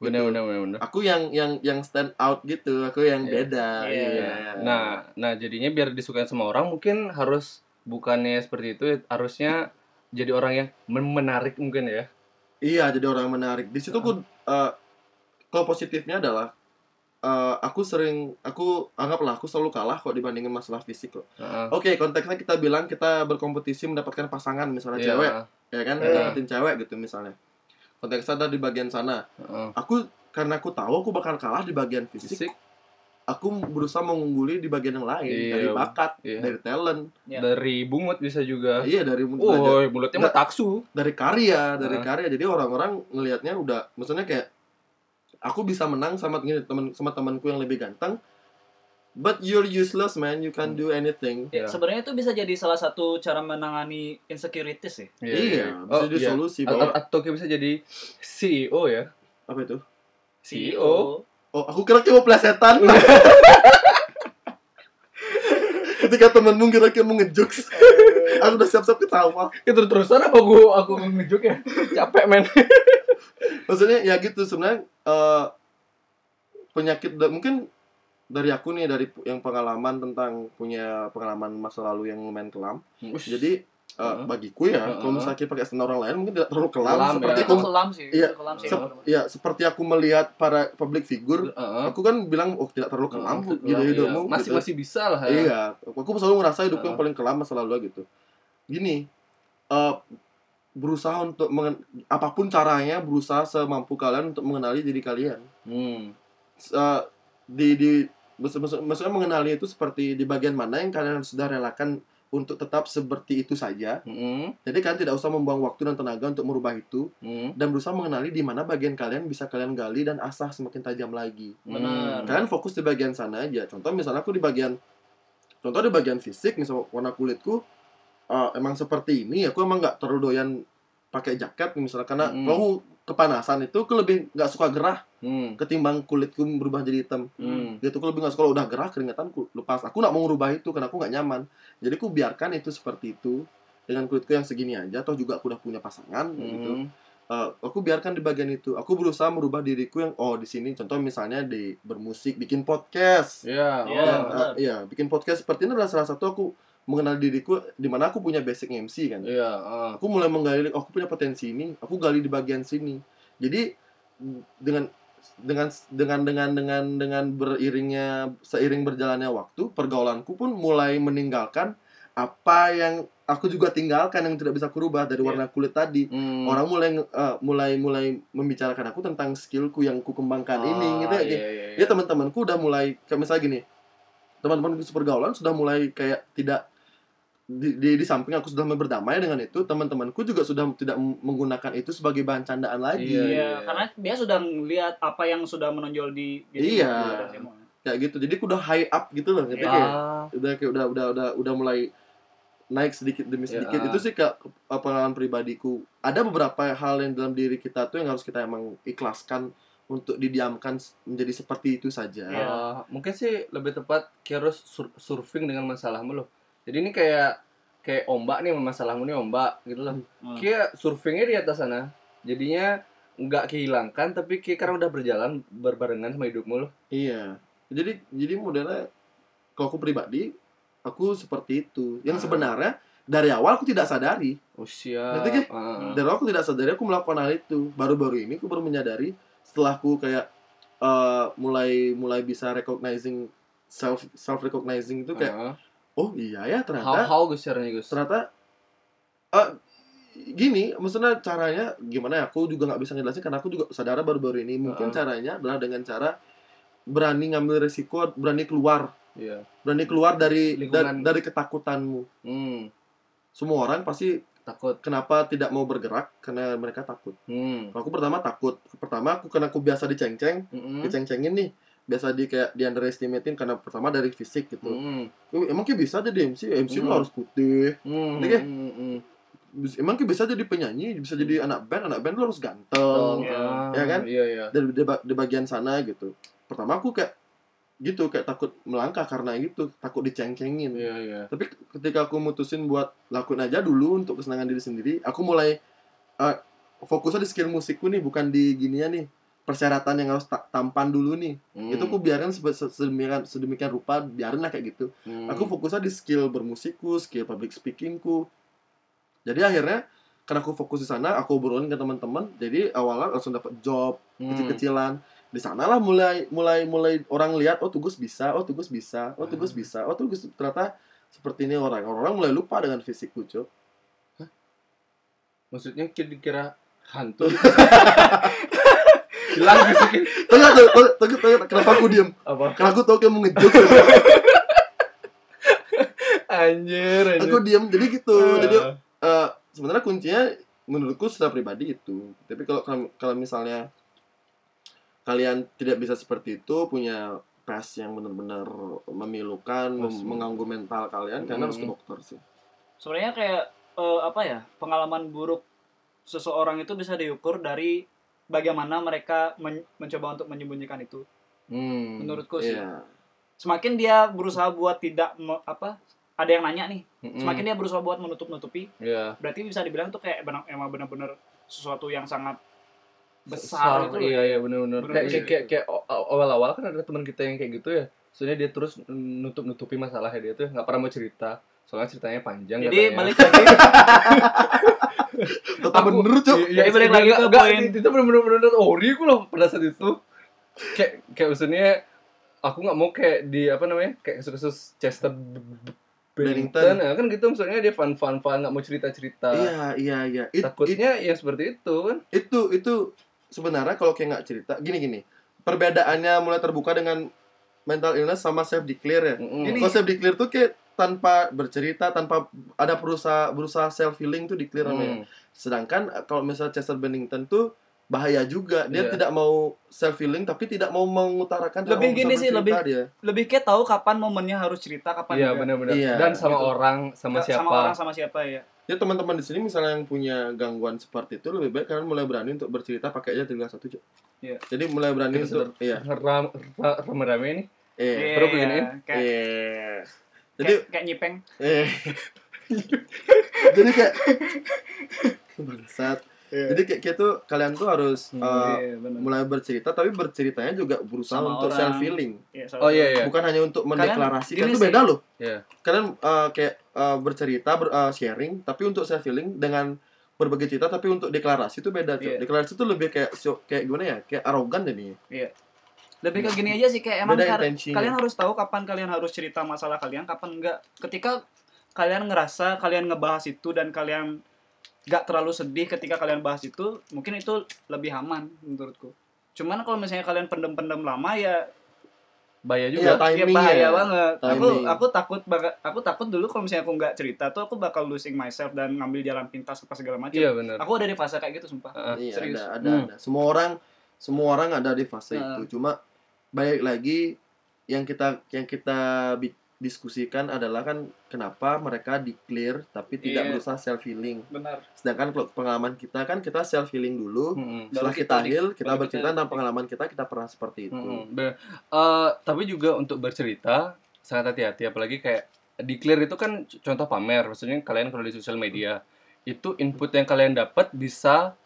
Benar benar benar benar. Aku yang yang yang stand out gitu, aku yang Iya. beda. Iya. Iya. Nah, nah jadinya biar disukai sama orang mungkin harus bukannya seperti itu harusnya jadi orang yang men- menarik mungkin ya. Iya, jadi orang yang menarik. Di situ aku eh, kalau positifnya adalah eh, aku sering aku anggaplah aku selalu kalah kok dibandingin masalah fisik kok. Heeh. Oke, konteksnya kita bilang kita berkompetisi mendapatkan pasangan misalnya Iya. cewek, ya kan? Iya. Dapetin cewek gitu misalnya. Konteksnya ada di bagian sana. Heeh. Aku karena aku tahu aku bakal kalah di bagian fisik, Fisik, aku berusaha mengungguli di bagian yang lain Iya. dari bakat, iya. dari talent, Iya. dari bungut bisa juga. iya dari Oh, mulutnya mah taksu. dari karya, dari karya. Jadi orang-orang ngelihatnya udah, maksudnya kayak aku bisa menang sama gini teman sama temanku yang lebih ganteng. But you're useless man, you can't do anything. Ya, Iya. sebenarnya itu bisa jadi salah satu cara menangani insecurities ya. Iya, bisa Oh, jadi iya. solusi bahwa a- Atau kayak bisa jadi CEO ya. apa itu? CEO. Oh, aku kira kamu plesetan. [laughs] Ketika temenmu kira-kira mau ngejokes, aku udah siap-siap ketawa. Ya terus terusan apa gua aku ngejuk ya? Capek men. Maksudnya ya gitu sebenarnya eh, penyakit mungkin dari aku nih dari yang pengalaman tentang punya pengalaman masa lalu yang lumayan kelam. Jadi eh, Heeh. bagiku ya, Heeh. kalau misalnya kita pakai standar orang lain mungkin tidak terlalu kelam, Kelam, seperti ya. Itu aku kelam sih, Iya. kelam sih. sep- ya seperti aku melihat para public figure, Heeh. aku kan bilang oh tidak terlalu kelam Heeh, gitu iya. hidupmu. Masih gitu. masih bisa lah ya. Iya, aku selalu ngerasa hidupku yang Heeh. paling kelam masa lalu gitu. Gini, eh, berusaha untuk mengen- apa pun caranya berusaha semampu kalian untuk mengenali diri kalian. Hmm. Eh, di di maksud- maksud- maksudnya mengenali itu seperti di bagian mana yang kalian sudah relakan untuk tetap seperti itu saja. Hmm. Jadi kalian tidak usah membuang waktu dan tenaga untuk merubah itu Hmm. dan berusaha mengenali di mana bagian kalian bisa kalian gali dan asah semakin tajam lagi. Benar. Kalian fokus di bagian sana aja. Contoh misalnya aku di bagian contoh di bagian fisik misal warna kulitku eh, emang seperti ini, aku emang nggak terlalu doyan pakai jaket misalnya karena Mm. kalau kepanasan itu aku lebih nggak suka gerah Hmm. ketimbang kulitku berubah jadi hitam. Hmm. Gitu aku lebih nggak suka kalau udah gerah keringetan ku lepas. Aku nggak mau ngerubah itu karena aku nggak nyaman. Jadi aku biarkan itu seperti itu dengan kulitku yang segini aja. Atau juga aku udah punya pasangan gitu. Hmm. Eh, aku biarkan di bagian itu. Aku berusaha merubah diriku yang oh di sini contoh misalnya di bermusik, bikin podcast. Iya. Iya, Ya, oh. benar. eh, iya, bikin podcast seperti ini adalah salah satu aku mengenal diriku di mana aku punya basic MC kan. Iya. ah. Aku mulai menggali oh, aku punya potensi ini, aku gali di bagian sini. Jadi dengan dengan dengan dengan dengan dengan beriringnya seiring berjalannya waktu, pergaulanku pun mulai meninggalkan apa yang aku juga tinggalkan yang tidak bisa kurubah dari Iya. warna kulit tadi. Hmm. Orang mulai eh, mulai mulai membicarakan aku tentang skillku yang ku kembangkan ini gitu ya. Ah, Iya, iya, Ya teman-temanku udah mulai kayak misalnya gini. Teman-teman pergaulan sudah mulai kayak tidak di, di, di samping aku sudah berdamai dengan itu, teman-temanku juga sudah tidak menggunakan itu sebagai bahan candaan lagi. Iya, Iya, iya. karena dia sudah melihat apa yang sudah menonjol di diri Iya. Kayak gitu. Jadi aku udah high up gitu loh. Gitu, Iya. kayak, Ah. udah kayak udah udah udah udah mulai naik sedikit demi sedikit. Ya. Itu sih kayak ke- pengalaman pribadiku. Ada beberapa hal yang dalam diri kita tuh yang harus kita emang ikhlaskan untuk didiamkan menjadi seperti itu saja. Iya. Ah, mungkin sih lebih tepat harus sur- surfing dengan masalahmu loh. Jadi ini kayak kayak ombak nih masalahmu nih ombak gitu loh. Hmm. Kayak surfingnya di atas sana. Jadinya nggak kehilangkan tapi kayak karena udah berjalan berbarengan sama hidupmu loh Iya. Jadi jadi modelnya kalau aku pribadi aku seperti itu. Yang Ah. sebenarnya dari awal aku tidak sadari. usia Ngerti, Ki? Ah. Dari awal aku tidak sadari aku melakukan hal itu. Baru-baru ini aku baru menyadari setelah aku kayak eh, mulai mulai bisa recognizing self self recognizing itu kayak Ah. Oh iya ya how ternyata how Gus caranya Gus. ternyata eh gini maksudnya caranya gimana ya aku juga nggak bisa ngejelasin karena aku juga sadar baru-baru ini. Mungkin Heeh. caranya adalah dengan cara berani ngambil resiko berani keluar. Iya. Berani keluar dari Lingkungan. da- dari ketakutanmu. Hmm. Semua orang pasti takut. kenapa tidak mau bergerak? Karena mereka takut. Hmm. Aku pertama takut. Pertama aku karena aku biasa diceng-ceng Mm-mm. diceng-cengin nih biasa di kayak di underestimatein karena pertama dari fisik gitu Hmm. "Eh, emang kayak bisa jadi MC MC lo Hmm. harus putih Hmm. Hmm. Hmm. Bis- emang kayak bisa jadi penyanyi bisa jadi anak band anak band lo harus ganteng Iya. Ya kan? Iya, iya. di, di, ba- di bagian sana gitu pertama aku kayak gitu kayak takut melangkah karena itu takut diceng-cengin Iya, iya. tapi ketika aku mutusin buat lakuin aja dulu untuk kesenangan diri sendiri aku mulai eh, fokusnya di skill musikku nih bukan di ginian nih persyaratan yang harus ta- tampan dulu nih Hmm. itu aku se- sedemikian sedemikian rupa biarin lah kayak gitu Hmm. aku fokusnya di skill bermusikku skill public speakingku jadi akhirnya karena aku fokus di sana aku obrolin ke teman-teman jadi awalnya langsung dapat job Hmm. kecil-kecilan di sanalah mulai mulai mulai orang lihat oh Tugus bisa oh Tugus bisa oh Ah. Tugus bisa oh Tugus ternyata seperti ini orang orang mulai lupa dengan fisikku cok Maksudnya kira dikira hantu. [laughs] Hilang fisiknya. tengah tengah tengah tengah kenapa aku diam Apa? karena aku tahu kamu ngejok Anjir, anjir. aku diam jadi gitu jadi Ah. eh, sebenarnya kuncinya menurutku secara pribadi itu tapi kalau kalau misalnya kalian tidak bisa seperti itu punya pes yang benar-benar memilukan mem- mengganggu mental kalian kalian harus ke Hmm. dokter sih sebenarnya kayak eh, apa ya pengalaman buruk seseorang itu bisa diukur dari bagaimana mereka men- mencoba untuk menyembunyikan itu Hmm. menurutku sih Iya. semakin dia berusaha buat tidak apa ada yang nanya nih Mm-mm. semakin dia berusaha buat menutup nutupi Iya. berarti bisa dibilang tuh kayak benar emang benar-benar sesuatu yang sangat Besar, gitu. Iya, iya benar-benar. Kayak kayak kayak, kayak aw- awal-awal kan ada teman kita yang kayak gitu ya. Soalnya dia terus nutup-nutupi masalahnya dia tuh nggak pernah mau cerita. Soalnya ceritanya panjang jadi katanya. balik [laughs] lagi tetap bener cok Iya, Jadi balik iya, lagi nggak- ke nggak, poin. Itu benar-benar benar ori gue loh pada saat itu. Kayak kayak maksudnya aku nggak mau kayak di apa namanya kayak kasus-kasus Chester Bennington. Ya kan gitu maksudnya dia fun fun fun nggak mau cerita cerita iya iya iya It- it- takutnya yang seperti itu kan itu itu sebenarnya kalau kayak nggak cerita gini gini perbedaannya mulai terbuka dengan mental illness sama self declare ya Mm-mm. Ini- kalau self declare tuh kayak tanpa bercerita tanpa ada berusaha berusaha self healing tuh declare namanya Hmm. sedangkan eh, kalau misalnya Chester Bennington tuh bahaya juga dia Iya. tidak mau self healing tapi tidak mau mengutarakan Lebih gini sih, lebih- dia lebih kayak tahu kapan momennya harus cerita kapan iya enggak. benar-benar Iya, dan sama gitu. orang sama Sama siapa orang sama siapa ya ya teman-teman di sini misalnya yang punya gangguan seperti itu lebih baik kalian mulai berani untuk bercerita pakai aja tiga satu. Iya. jadi mulai berani Kita untuk iya Ram- ra- rame-rame nih eh Iya, Perlu beginiin? kayak, eh jadi kayak, kayak nyipeng Eh. [laughs] jadi kayak [laughs] bangsat. Jadi kayak gitu kalian tuh harus Hmm, uh, Iya, benar. mulai bercerita tapi berceritanya juga berusaha Sama untuk orang. self healing. Iya, salah oh iya iya Bukan hanya untuk mendeklarasikan itu sih. beda loh. Iya. Kalian uh, kayak uh, bercerita, ber, uh, sharing tapi untuk self healing dengan berbagi cerita tapi untuk deklarasi itu beda, Cuk. Iya. Deklarasi itu lebih kayak kayak gimana ya? Kayak arogan jadinya. Lebih ke gini aja sih kayak emang kar- kalian harus tahu kapan kalian harus cerita masalah kalian kapan enggak ketika kalian ngerasa kalian ngebahas itu dan kalian nggak terlalu sedih ketika kalian bahas itu mungkin itu lebih aman menurutku cuman kalau misalnya kalian pendem-pendem lama ya bahaya Iya, juga ya timing bahaya ya. banget aku Timing. aku takut banget aku takut dulu kalau misalnya aku nggak cerita tuh aku bakal losing myself dan ngambil jalan pintas apa segala macam iya benar aku ada di fase kayak gitu sumpah Heeh. Iya, serius. ada, ada, Hmm. ada. Semua orang, semua orang ada di fase Nah. itu. Cuma baik lagi yang kita yang kita bi- diskusikan adalah kan kenapa mereka declare tapi tidak Iya. berusaha self healing. benar Sedangkan kalau pengalaman kita kan kita self healing dulu. Mm-mm. Setelah kita kita heal, kita bercerita kita- tentang pengalaman kita, kita pernah seperti itu. Bener. Eh, tapi juga untuk bercerita sangat hati-hati apalagi kayak declare itu kan contoh pamer maksudnya kalian kalau di sosial media itu input yang kalian dapat bisa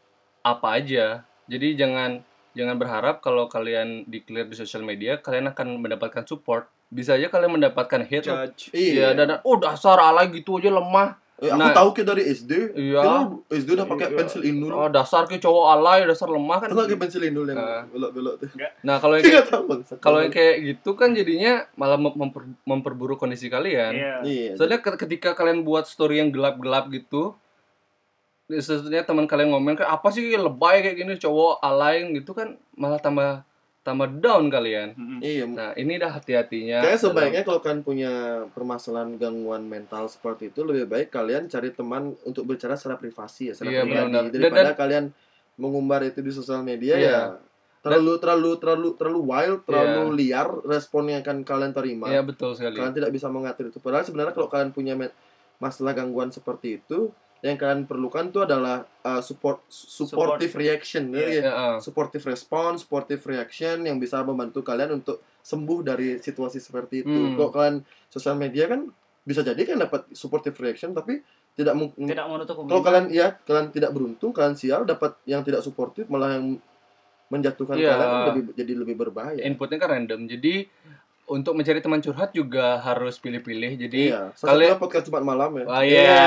apa aja Jadi jangan jangan berharap kalau kalian declare di sosial media kalian akan mendapatkan support. Bisa aja kalian mendapatkan hate. Judge. Iya, Iya. dan oh dasar alay gitu aja lemah. Eh, aku Nah. tahu ke dari SD. Iya. Kita SD udah pakai Iya. pensil inul. Oh, dasar ke cowok alay, dasar lemah kan. Tahu nggak ke pensil inul yang Nah. belok-belok tuh? Nah, kalau yang kayak, Enggak tahu bang. kalau yang kayak gitu kan jadinya malah mem- memper- memperburuk kondisi kalian. Iya. Iya. Soalnya ke- ketika kalian buat story yang gelap-gelap gitu, sebenarnya teman kalian ngomong kayak apa sih lebay kayak gini cowok alay gitu kan malah tambah tambah down kalian. Iya. Nah, ini dah hati-hatinya. Kayaknya dalam- sebaiknya kalau kalian punya permasalahan gangguan mental seperti itu lebih baik kalian cari teman untuk bicara secara privasi ya, secara Iya, pribadi benar-benar. Dan- daripada kalian mengumbar itu di sosial media Iya. ya terlalu terlalu terlalu terlalu wild, terlalu Iya. liar respon yang akan kalian terima. Iya, betul sekali. Kalian tidak bisa mengatur itu. Padahal sebenarnya kalau kalian punya masalah gangguan seperti itu, yang kalian perlukan itu adalah uh, support supportive reaction, Iya. ya, Ya, ah. supportive response, supportive reaction yang bisa membantu kalian untuk sembuh dari situasi seperti itu. Hmm. Kalau kalian sosial media kan bisa jadi kan dapat supportive reaction tapi tidak mungkin Tidak menutup kalau kalian ya kalian tidak beruntung kalian sial dapat yang tidak suportif malah yang menjatuhkan Iya. kalian kan lebih jadi lebih berbahaya. Inputnya kan random. Jadi untuk mencari teman curhat juga harus pilih-pilih. Jadi iya, kalian- podcast Jumat malam ya. Wah, iya.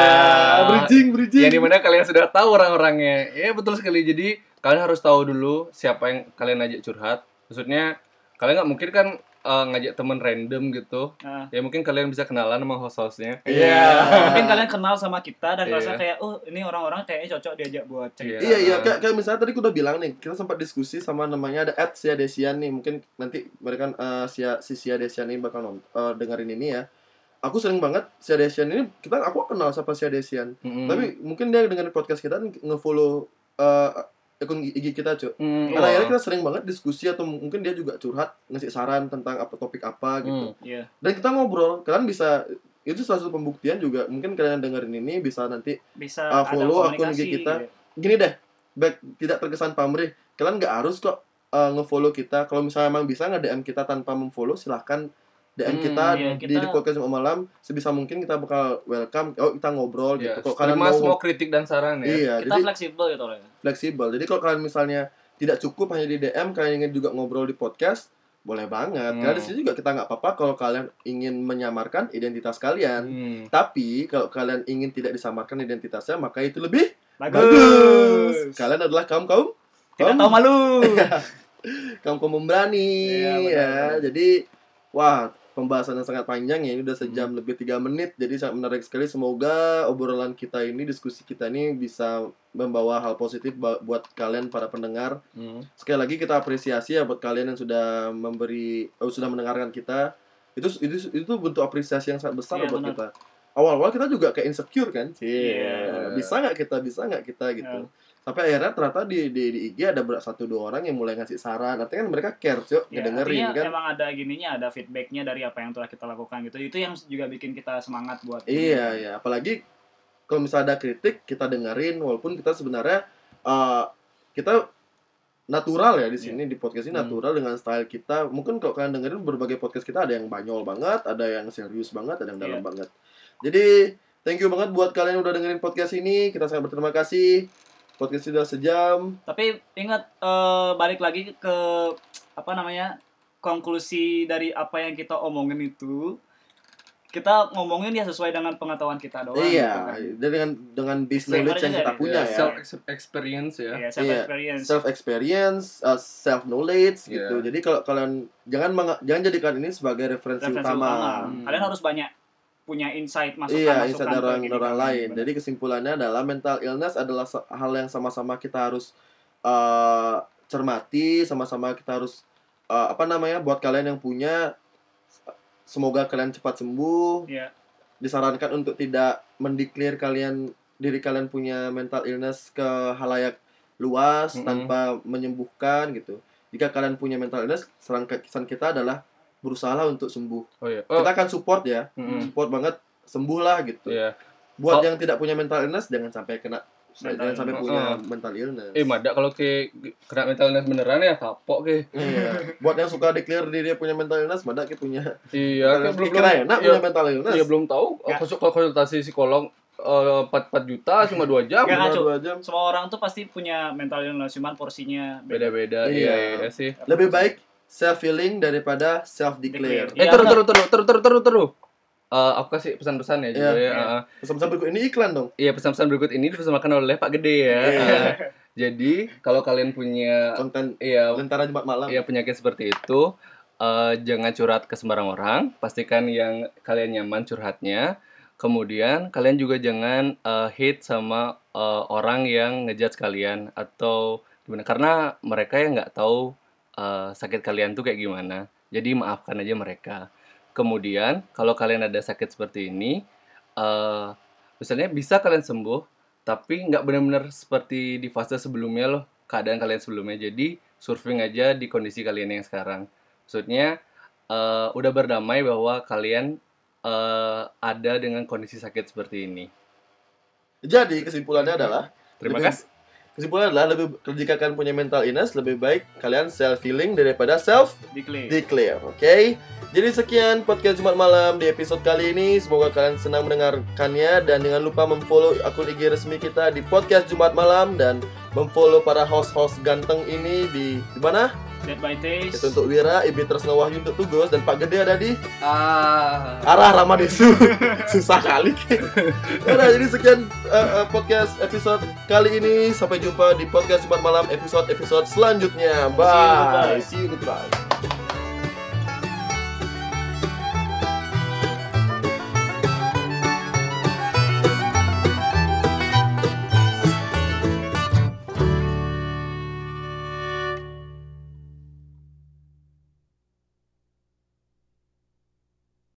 bridging, bridging. yang di mana kalian sudah tahu orang-orangnya ya betul sekali jadi kalian harus tahu dulu siapa yang kalian ajak curhat maksudnya kalian nggak mungkin kan eh, ngajak teman random gitu Nah, ya mungkin kalian bisa kenalan sama host-hostnya Iya. mungkin kalian kenal sama kita dan Iya. rasa kayak oh ini orang-orang kayaknya cocok diajak buat cerita. Iya iya kayak, kayak misalnya tadi aku udah bilang nih kita sempat diskusi sama namanya ada Ed Sia Desian nih mungkin nanti mereka eh, Sia si Sia Desian ini bakal eh, dengerin ini ya. Aku sering banget Sia Desian ini kita aku kenal siapa Sia Desian. Mm-mm. Tapi mungkin dia dengerin podcast kita dan nge-follow eh, akun IG kita cuy. Mm, Karena akhirnya kita sering banget diskusi atau mungkin dia juga curhat ngasih saran tentang apa topik apa gitu. Mm. Iya. Dan kita ngobrol, kalian bisa itu salah satu pembuktian juga mungkin kalian dengerin ini bisa nanti Bisa ada follow akun. IG kita. gitu. gini deh baik tidak terkesan pamrih kalian nggak harus kok uh, ngefollow kita kalau misalnya emang bisa nge DM kita tanpa memfollow silahkan DM Hmm, kita, iya, di, kita- di podcast Jumat malam sebisa mungkin kita bakal welcome oh kita ngobrol Ya, gitu kalau kalian terima mau semua kritik dan saran ya iya Kita jadi fleksibel gitu loh. ya. fleksibel jadi kalau kalian misalnya tidak cukup hanya di DM kalian ingin juga ngobrol di podcast boleh banget Hmm. karena di sini juga kita nggak apa-apa kalau kalian ingin menyamarkan identitas kalian Hmm. tapi kalau kalian ingin tidak disamarkan identitasnya maka itu lebih Bagus. kalian adalah kaum kaum Tidak tahu malu. [laughs] kaum kaum pemberani Iya, benar, ya benar. jadi wah pembahasan yang sangat panjang ya ini udah sejam Hmm. lebih tiga menit jadi sangat menarik sekali semoga obrolan kita ini diskusi kita ini bisa membawa hal positif buat kalian para pendengar Hmm. sekali lagi kita apresiasi ya buat kalian yang sudah memberi oh, sudah mendengarkan kita itu itu itu bentuk apresiasi yang sangat besar Iya, buat benar. kita awal-awal kita juga kayak insecure kan Iya. bisa nggak kita bisa nggak kita gitu Iya. Sampai akhirnya ternyata di, di, di IG ada satu dua orang yang mulai ngasih saran artinya kan mereka care cok Ya, ngedengerin kan emang ada gininya, ada feedbacknya dari apa yang telah kita lakukan gitu. Itu yang juga bikin kita semangat buat. iya iya apalagi kalau misalnya ada kritik kita dengerin walaupun kita sebenarnya eh, kita natural ya di sini di podcast ini Hmm. natural dengan style kita mungkin kalau kalian dengerin berbagai podcast kita ada yang banyol banget ada yang serius banget ada yang dalam Iya. banget jadi thank you banget buat kalian yang udah dengerin podcast ini kita sangat berterima kasih podcast sudah sejam Tapi ingat eh, balik lagi ke apa namanya konklusi dari apa yang kita omongin itu kita ngomongin ya sesuai dengan pengetahuan kita doang. iya gitu kan. dan dengan dengan base knowledge yang aja kita ya. punya ya self experience ya Iya, self Iya. experience. self experience, self knowledge Iya. gitu. Jadi kalau kalian jangan jangan jadikan ini sebagai referensi, Referensi utama. utama. Hmm. Kalian harus banyak punya insight masukan Iya, masukan insight ke orang orang lain. Benar. Jadi kesimpulannya adalah mental illness adalah hal yang sama-sama kita harus eh, cermati, sama-sama kita harus eh, apa namanya buat kalian yang punya semoga kalian cepat sembuh. Iya. Disarankan untuk tidak mendeklar kalian diri kalian punya mental illness ke halayak luas Mm-mm. tanpa menyembuhkan gitu. Jika kalian punya mental illness, saran kesan kita adalah berusaha untuk sembuh. oh iya oh Kita akan support ya, mm-mm. support banget sembuh lah gitu. iya Buat Oh. yang tidak punya mental illness jangan sampai kena Mental jangan sampai illness. punya Oh. mental illness. eh mada kalau ke kena mental illness beneran ya kapok ke Iya. Buat yang suka declare diri dia punya mental illness, madak punya. iya kayak belum illness. Kira enak iya, punya mental illness. iya belum tahu Ya. konsul- konsultasi psikolog eh, empat empat juta cuma dua jam Cuma ngaco. dua jam. semua orang tuh pasti punya mental illness cuman porsinya beda. beda-beda Iya. iya, iya sih Lebih baik self healing daripada self declare. Eh Iya, terus terus terus terus terus terus terus Eh, aku kasih pesan-pesan ya juga Iya. ya. Pesan-pesan berikut ini iklan dong. Iya pesan-pesan berikut ini dipersembahkan oleh Pak Gede ya. Iya. Eh, jadi kalau kalian punya Konten iya lentera Jumat malam. iya penyakit seperti itu eh, jangan curhat ke sembarang orang. Pastikan yang kalian nyaman curhatnya. Kemudian kalian juga jangan eh, hate sama eh, orang yang ngejudge kalian atau gimana karena mereka yang nggak tahu eh, sakit kalian tuh kayak gimana. Jadi maafkan aja mereka. Kemudian kalau kalian ada sakit seperti ini, eh misalnya bisa kalian sembuh, tapi nggak benar-benar seperti di fase sebelumnya loh, keadaan kalian sebelumnya. Jadi surfing aja di kondisi kalian yang sekarang. Maksudnya eh, udah berdamai bahwa kalian eh, ada dengan kondisi sakit seperti ini. Jadi kesimpulannya adalah Terima lebih- kasih. Kesimpulannya adalah lebih jika kalian punya mental illness lebih baik kalian self healing daripada self Declare. declare, oke? Jadi sekian podcast Jumat malam di episode kali ini. Semoga kalian senang mendengarkannya dan jangan lupa memfollow akun IG resmi kita di podcast Jumat malam dan memfollow para host-host ganteng ini di di mana? Dead by Taste. Itu untuk Wira, Ibi Tresna Wahyu untuk Tugas dan Pak Gede ada di Ah. arah Ramadesu. [laughs] Susah kali. [laughs] Udah, jadi sekian uh, uh, podcast episode kali ini. Sampai jumpa di podcast Jumat malam episode-episode selanjutnya. See you, goodbye. Bye. See you goodbye.